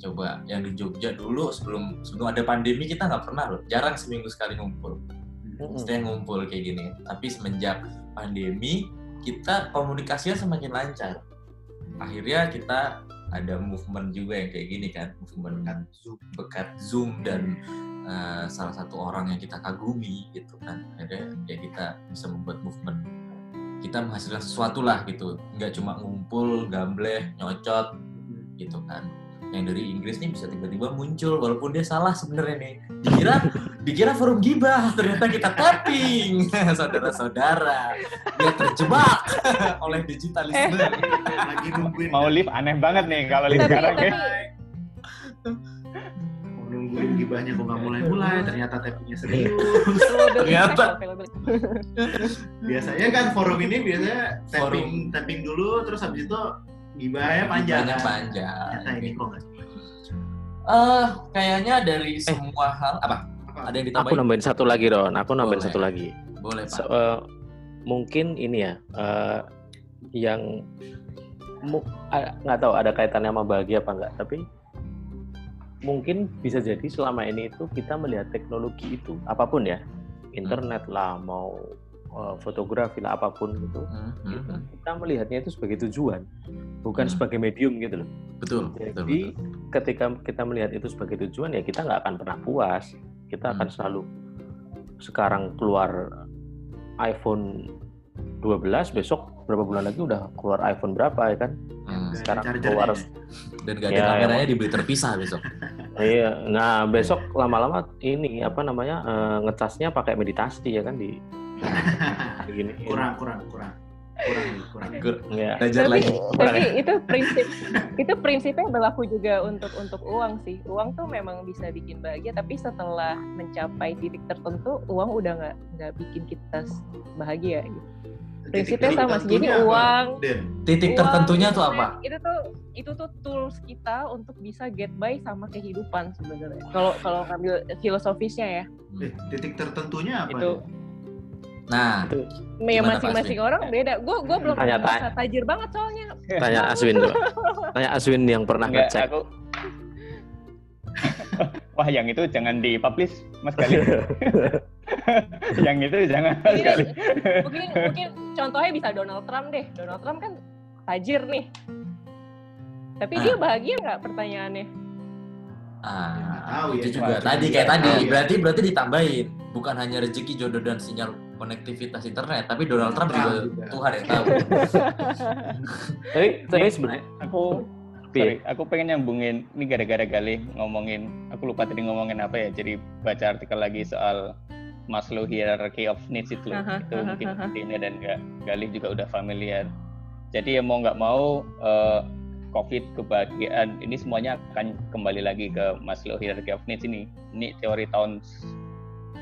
Coba yang di Jogja dulu sebelum sebelum ada pandemi kita nggak pernah loh jarang seminggu sekali ngumpul. Maksudnya ngumpul kayak gini. Tapi semenjak pandemi kita komunikasinya semakin lancar. Akhirnya kita ada movement juga yang kayak gini kan, movement Berkat Zoom. bekat Zoom dan uh, salah satu orang yang kita kagumi gitu kan. Akhirnya ya kita bisa membuat movement. Kita menghasilkan sesuatu lah gitu, nggak cuma ngumpul, gambleh, nyocot gitu kan. Yang dari Inggris nih bisa tiba-tiba muncul walaupun dia salah sebenarnya nih. Dikira dikira forum gibah, ternyata kita tapping. <laughs> Saudara-saudara, dia terjebak <laughs> oleh digitalisme. lagi nungguin Mau live aneh banget nih kalau live sekarang ya. mau nungguin gibahnya kok nggak mulai-mulai ternyata tappingnya serius Ternyata. biasanya kan forum ini biasanya tapping Forum. tapping dulu terus habis itu gibahnya panjang Gibahnya panjang. ini kok Eh, kayaknya dari semua hal apa? apa Ada yang Aku ditambahin? nambahin satu lagi Ron, aku nambahin Boleh. satu lagi. Boleh, Pak. Se- eh, mungkin ini ya eh, yang nggak tahu ada kaitannya sama bahagia apa enggak tapi mungkin bisa jadi selama ini itu kita melihat teknologi itu apa pun ya internet lah mau eh, fotografi lah apa pun gitu Hmm, hmm, gitu, hmm. kita melihatnya itu sebagai tujuan bukan Hmm. sebagai medium gitu loh Betul, betul, jadi betul. ketika kita melihat itu sebagai tujuan ya kita nggak akan pernah puas kita akan Hmm. selalu sekarang keluar iPhone 12 besok berapa bulan lagi udah keluar iPhone berapa ya kan Hmm. sekarang Chargernya keluar ya? Dan gak ada Ya, kameranya dibeli terpisah besok. <laughs> iya nah besok lama-lama ini apa namanya eh, ngecasnya pakai meditasi ya kan di gini <laughs> kurang kurang kurang kurang kurang ya Belajar tapi lagi. tapi itu prinsip itu prinsipnya berlaku juga untuk untuk uang sih uang tuh memang bisa bikin bahagia tapi setelah mencapai titik tertentu uang udah nggak nggak bikin kita bahagia gitu Prinsipnya Titik sama sih. Jadi apa, uang- Den? Titik Uang tertentunya itu tuh apa? itu tuh itu tuh tools kita untuk bisa get by sama kehidupan sebenarnya kalau kalau ngambil filosofisnya ya Eh, titik tertentunya apa? Itu. Den? Nah, ya masing-masing orang beda gue gue belum Tanya, bisa tanya. tajir banget soalnya tanya Aswin tuh <laughs> tanya Aswin yang pernah Enggak, ngecek aku <laughs> Wah, yang itu jangan dipublish, Mas Gali. <laughs> yang itu jangan Mas Ini mungkin mungkin contohnya bisa Donald Trump deh Donald Trump kan tajir nih tapi dia Ah. bahagia nggak pertanyaannya ah, nggak tahu ya. itu juga tadi itu kayak tadi. tahu ya. Berarti berarti ditambahin. Bukan hanya rezeki jodoh dan sinyal konektivitas internet, tapi Donald Trump juga, juga. Tuhan yang tahu. <laughs> tapi tapi sebenarnya aku sorry, aku pengen nyambungin ini gara-gara Gali ngomongin, aku lupa tadi ngomongin apa ya. Jadi baca artikel lagi soal Maslow hierarchy of needs itu. Aha, itu aha, mungkin aha. Dina dan Ga- Gali juga udah familiar. Jadi ya mau nggak mau eh, COVID kebahagiaan ini semuanya akan kembali lagi ke Maslow hierarchy of needs ini. Ini teori tahun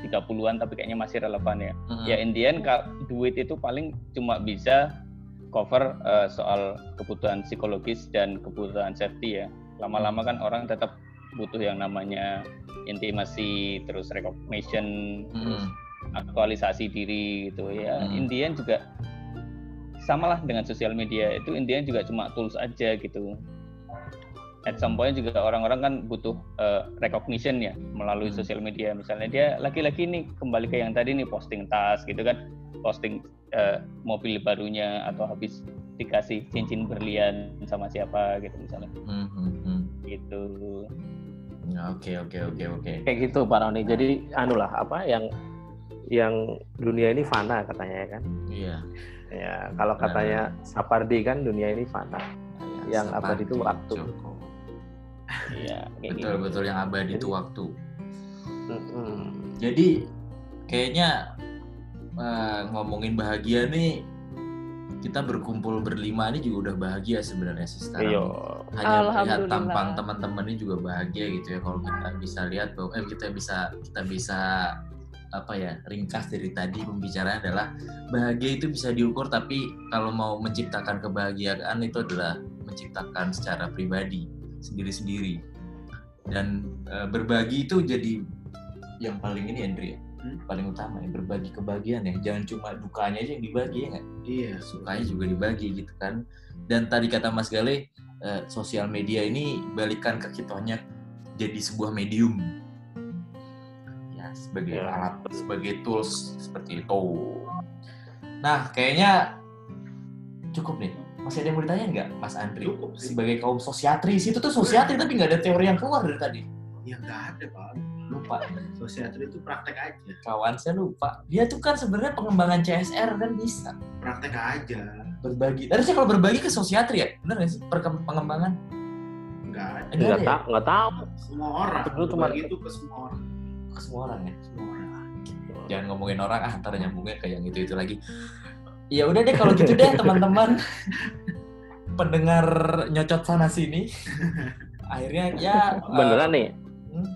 30-an tapi kayaknya masih relevan ya. Mm-mm. Ya in the end, duit itu paling cuma bisa cover eh, soal kebutuhan psikologis dan kebutuhan safety ya. Lama-lama kan orang tetap butuh yang namanya intimasi, terus recognition, terus Mm-mm. aktualisasi diri gitu ya. Hmm. In the end juga samalah dengan sosial media itu in the end juga cuma tools aja gitu. At some point juga orang-orang kan butuh eh, recognition ya melalui Hmm. sosial media. Misalnya dia lagi-lagi nih kembali ke yang tadi nih posting tas gitu kan, posting eh, mobil barunya atau habis dikasih cincin berlian sama siapa gitu misalnya Mm-mm. gitu. Ya, Oke oke oke oke. kayak gitu Pak Roni jadi anu lah apa yang yang dunia ini fana katanya ya kan Iya. ya kalau katanya Sapardi kan dunia ini fana Ya, Yang abadi itu waktu. Djoko. Iya, kayak Betul gitu. betul yang abadi itu waktu. Jadi kayaknya eh, ngomongin bahagia nih kita berkumpul berlima ini juga udah bahagia sebenarnya sih sekarang. Iya. Hanya melihat Alhamdulillah. tampang teman-teman ini juga bahagia gitu ya kalau kita bisa lihat bahwa eh kita bisa kita bisa apa ya ringkas dari tadi pembicaraan adalah bahagia itu bisa diukur tapi kalau mau menciptakan kebahagiaan itu adalah menciptakan secara pribadi sendiri-sendiri dan eh, berbagi itu jadi yang paling ini Andrea Hmm? paling utama ya berbagi kebahagiaan ya jangan cuma dukanya aja yang dibagi ya nggak Iya. sukanya juga dibagi gitu kan dan tadi kata Mas Gale eh, sosial media ini balikan ke kitanya jadi sebuah medium ya sebagai Ya. alat, sebagai tools seperti itu. Nah, kayaknya cukup nih. Masih ada yang mau ditanya nggak, Mas Andri? Cukup sih. Sebagai kaum sosiatris itu tuh sosiatri tapi nggak ada teori yang keluar dari tadi. Ya nggak ada pak. Lupa, Sosiatri itu praktek aja. kawan saya lupa. Dia tuh kan sebenarnya pengembangan CSR kan bisa Praktek aja. berbagi. Harusnya kalau berbagi ke sosiatri ya, bener nggak sih? Pengembangan Nggak ada. Enggak nggak ya? tahu nggak tahu Semua orang. Dulu cuma- itu ke semua orang. ke semua orang ya. Semua orang. jangan ngomongin orang ah ntar nyambungnya ke yang itu itu lagi ya udah deh kalau gitu deh <laughs> teman-teman pendengar nyocot sana sini akhirnya ya eh, beneran nih hmm,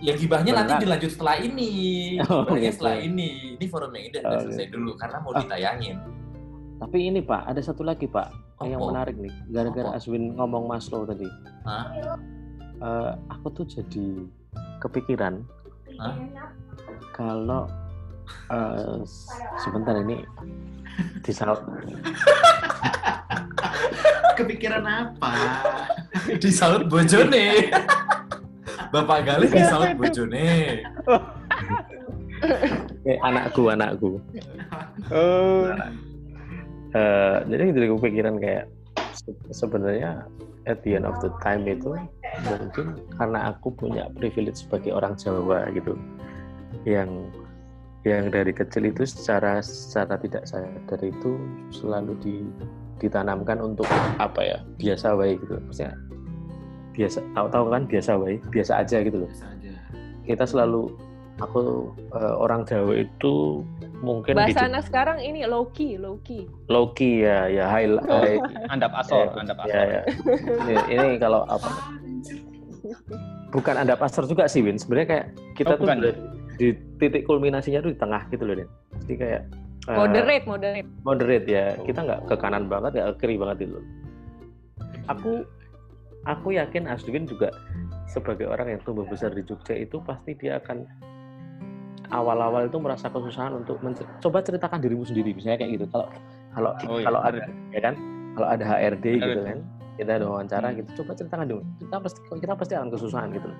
ya gibahnya nanti dilanjut setelah ini <laughs> Oh, gitu. setelah ini ini forumnya Ida udah Oh, selesai dulu karena mau Ah. ditayangin tapi ini pak ada satu lagi pak yang Apa? menarik nih gara-gara? Aswin ngomong Maslow tadi Hah? Eh, aku tuh jadi kepikiran Hah? kalau eh, sebentar ini disal Kepikiran apa? disaut bojone Bapak Galih disaut bojone eh, anakku anakku Oh. Eh, jadi jadi kepikiran kayak se- sebenarnya at the end of the time itu mungkin karena aku punya privilege sebagai orang Jawa gitu yang yang dari kecil itu secara secara tidak sadar itu selalu di, ditanamkan untuk apa ya biasa wae gitu maksudnya biasa tahu-tahu kan biasa wae biasa aja gitu loh Biasa aja. kita selalu aku eh, orang Jawa itu mungkin Bahasa anak sekarang ini low key, low key. low key ya ya high, high Andap asor, Eh, andap asor. ya, ya. Ini, ini kalau apa <laughs> bukan ada pasar juga sih Win sebenarnya kayak kita Oh, tuh bukan. udah di titik kulminasinya tuh di tengah gitu loh Den jadi kayak eh, Moderate, moderate. moderate ya kita nggak ke kanan banget nggak ke kiri banget gitu aku aku yakin Aswin juga sebagai orang yang tumbuh besar di Jogja itu pasti dia akan awal-awal itu merasa kesusahan untuk mencer- coba ceritakan dirimu sendiri misalnya kayak gitu kalau kalau Oh, iya, kalau ada ya kan kalau ada HRD gitu itu. kan kita ada wawancara Hmm. gitu coba ceritakan dulu kita pasti kita pasti akan kesusahan gitu loh.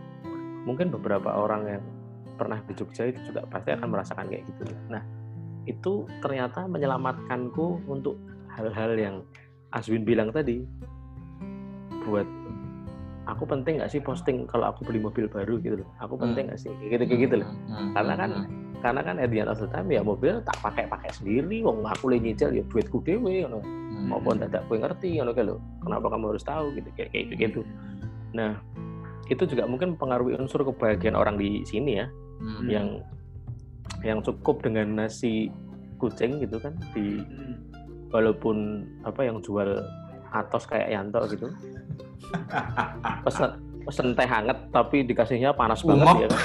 mungkin beberapa orang yang pernah di Jogja itu juga pasti akan merasakan kayak gitu. Nah itu ternyata menyelamatkanku untuk hal-hal yang Aswin bilang tadi. Buat aku penting nggak sih posting kalau aku beli mobil baru gitu loh? Aku penting nggak sih? Kayak gitu kayak gitu loh. Hmm, Karena hmm, kan hmm. karena kan at the end of the time ya mobil tak pakai pakai sendiri. Wong aku le nyicil ya duitku dewe ngono. Hmm, maupun dadak gue ngerti ngono kayak kenapa kamu harus tahu gitu? Kayak kayak gitu nah itu juga mungkin mempengaruhi unsur kebahagiaan orang di sini ya hmm, yang yang cukup dengan nasi kucing gitu kan di Hmm. walaupun apa yang jual atos kayak Yanto gitu <laughs> pesen pesen teh hangat tapi dikasihnya panas banget Umap. ya kan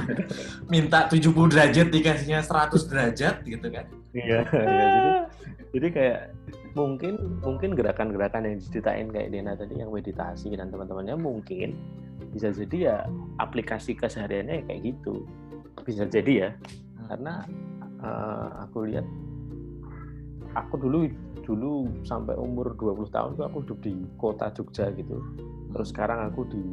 <laughs> minta 70 derajat dikasihnya 100 derajat gitu kan Iya, <laughs> iya, jadi jadi kayak mungkin mungkin gerakan-gerakan yang diceritain kayak Dena tadi yang meditasi dan teman-temannya mungkin bisa jadi ya aplikasi kesehariannya kayak gitu. Bisa jadi ya karena eh, aku lihat aku dulu dulu sampai umur 20 tahun tuh aku hidup di kota Jogja gitu. Terus sekarang aku di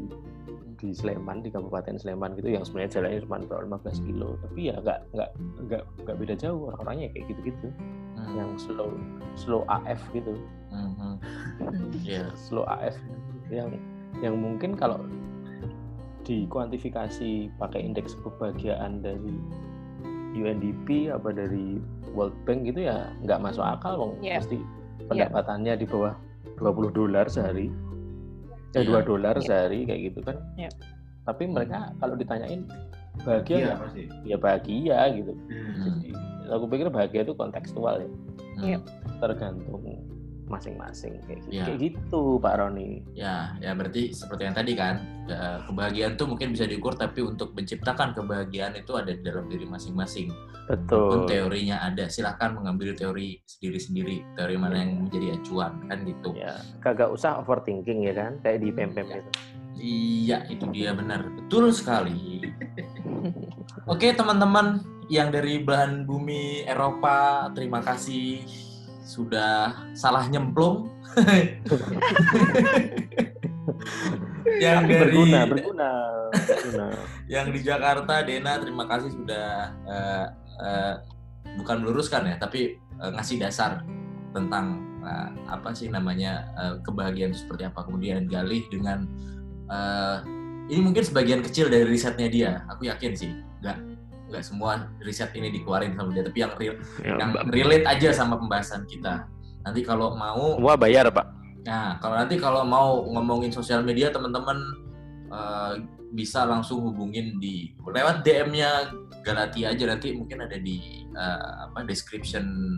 di Sleman di Kabupaten Sleman gitu yang sebenarnya jalannya cuma berapa 15 kilo. Tapi ya nggak nggak nggak nggak beda jauh orang-orangnya kayak gitu-gitu. Hmm, yang slow slow AF gitu. Hmm, hmm. <laughs> <laughs> Iya. slow AF yang yang mungkin kalau dikuantifikasi pakai indeks kebahagiaan dari UNDP apa dari World Bank gitu ya nggak masuk akal wong Iya. pasti pendapatannya di bawah 20 dolar sehari eh Iya. 2 dolar Iya. sehari kayak gitu kan Iya. tapi mereka kalau ditanyain bahagia Iya nggak? pasti. ya bahagia gitu Hmm. jadi aku pikir bahagia itu kontekstual ya Iya. tergantung masing-masing kayak gitu, Iya. kayak gitu Pak Roni Ya, ya berarti seperti yang tadi kan, ya, kebahagiaan tuh mungkin bisa diukur, tapi untuk menciptakan kebahagiaan itu ada di dalam diri masing-masing. Pun betul teorinya ada, silahkan mengambil teori sendiri-sendiri, teori mana yang menjadi acuan, kan gitu. ya kagak usah overthinking ya kan kayak di pem-pem Iya. itu Iya, itu dia benar, betul sekali. <laughs> Oke teman-teman yang dari belahan bumi Eropa, terima kasih sudah salah nyemplung. <laughs> yang dari berguna, berguna, berguna. yang di Jakarta Dena terima kasih sudah eh, eh, bukan meluruskan ya tapi eh, ngasih dasar tentang eh, apa sih namanya eh, kebahagiaan itu seperti apa kemudian Galih dengan eh, ini mungkin sebagian kecil dari risetnya dia aku yakin sih nggak nggak semua riset ini dikeluarin sama dia tapi yang real, Ya, yang Mbak- relate aja sama pembahasan kita nanti kalau mau Semua bayar, Pak. Nah, kalau nanti kalau mau ngomongin sosial media teman-teman eh, bisa langsung hubungin di lewat DM-nya Galati aja nanti mungkin ada di eh, apa description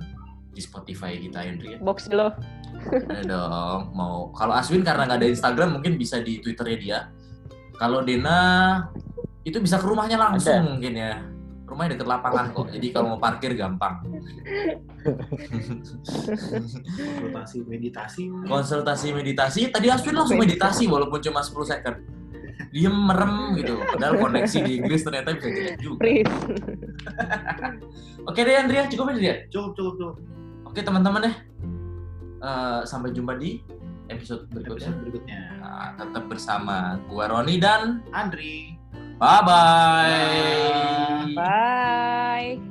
di Spotify kita Henry ya. Box lo. Ada dong. Mau kalau Aswin karena nggak ada Instagram mungkin bisa di Twitternya dia. Kalau Dena itu bisa ke rumahnya langsung mungkin ya. Rumahnya deket lapangan kok. Jadi kalau mau parkir gampang. konsultasi meditasi. Konsultasi meditasi tadi Aswin langsung meditasi. walaupun cuma 10 second. Diem merem gitu padahal koneksi di Inggris ternyata bisa jelek juga. Oke deh Andrea cukup ya dia cukup cukup cukup. Oke teman-teman deh Eh, sampai jumpa di episode berikutnya. Episode berikutnya. Nah, tetap bersama gua Roni dan Andri Bye-bye. Bye.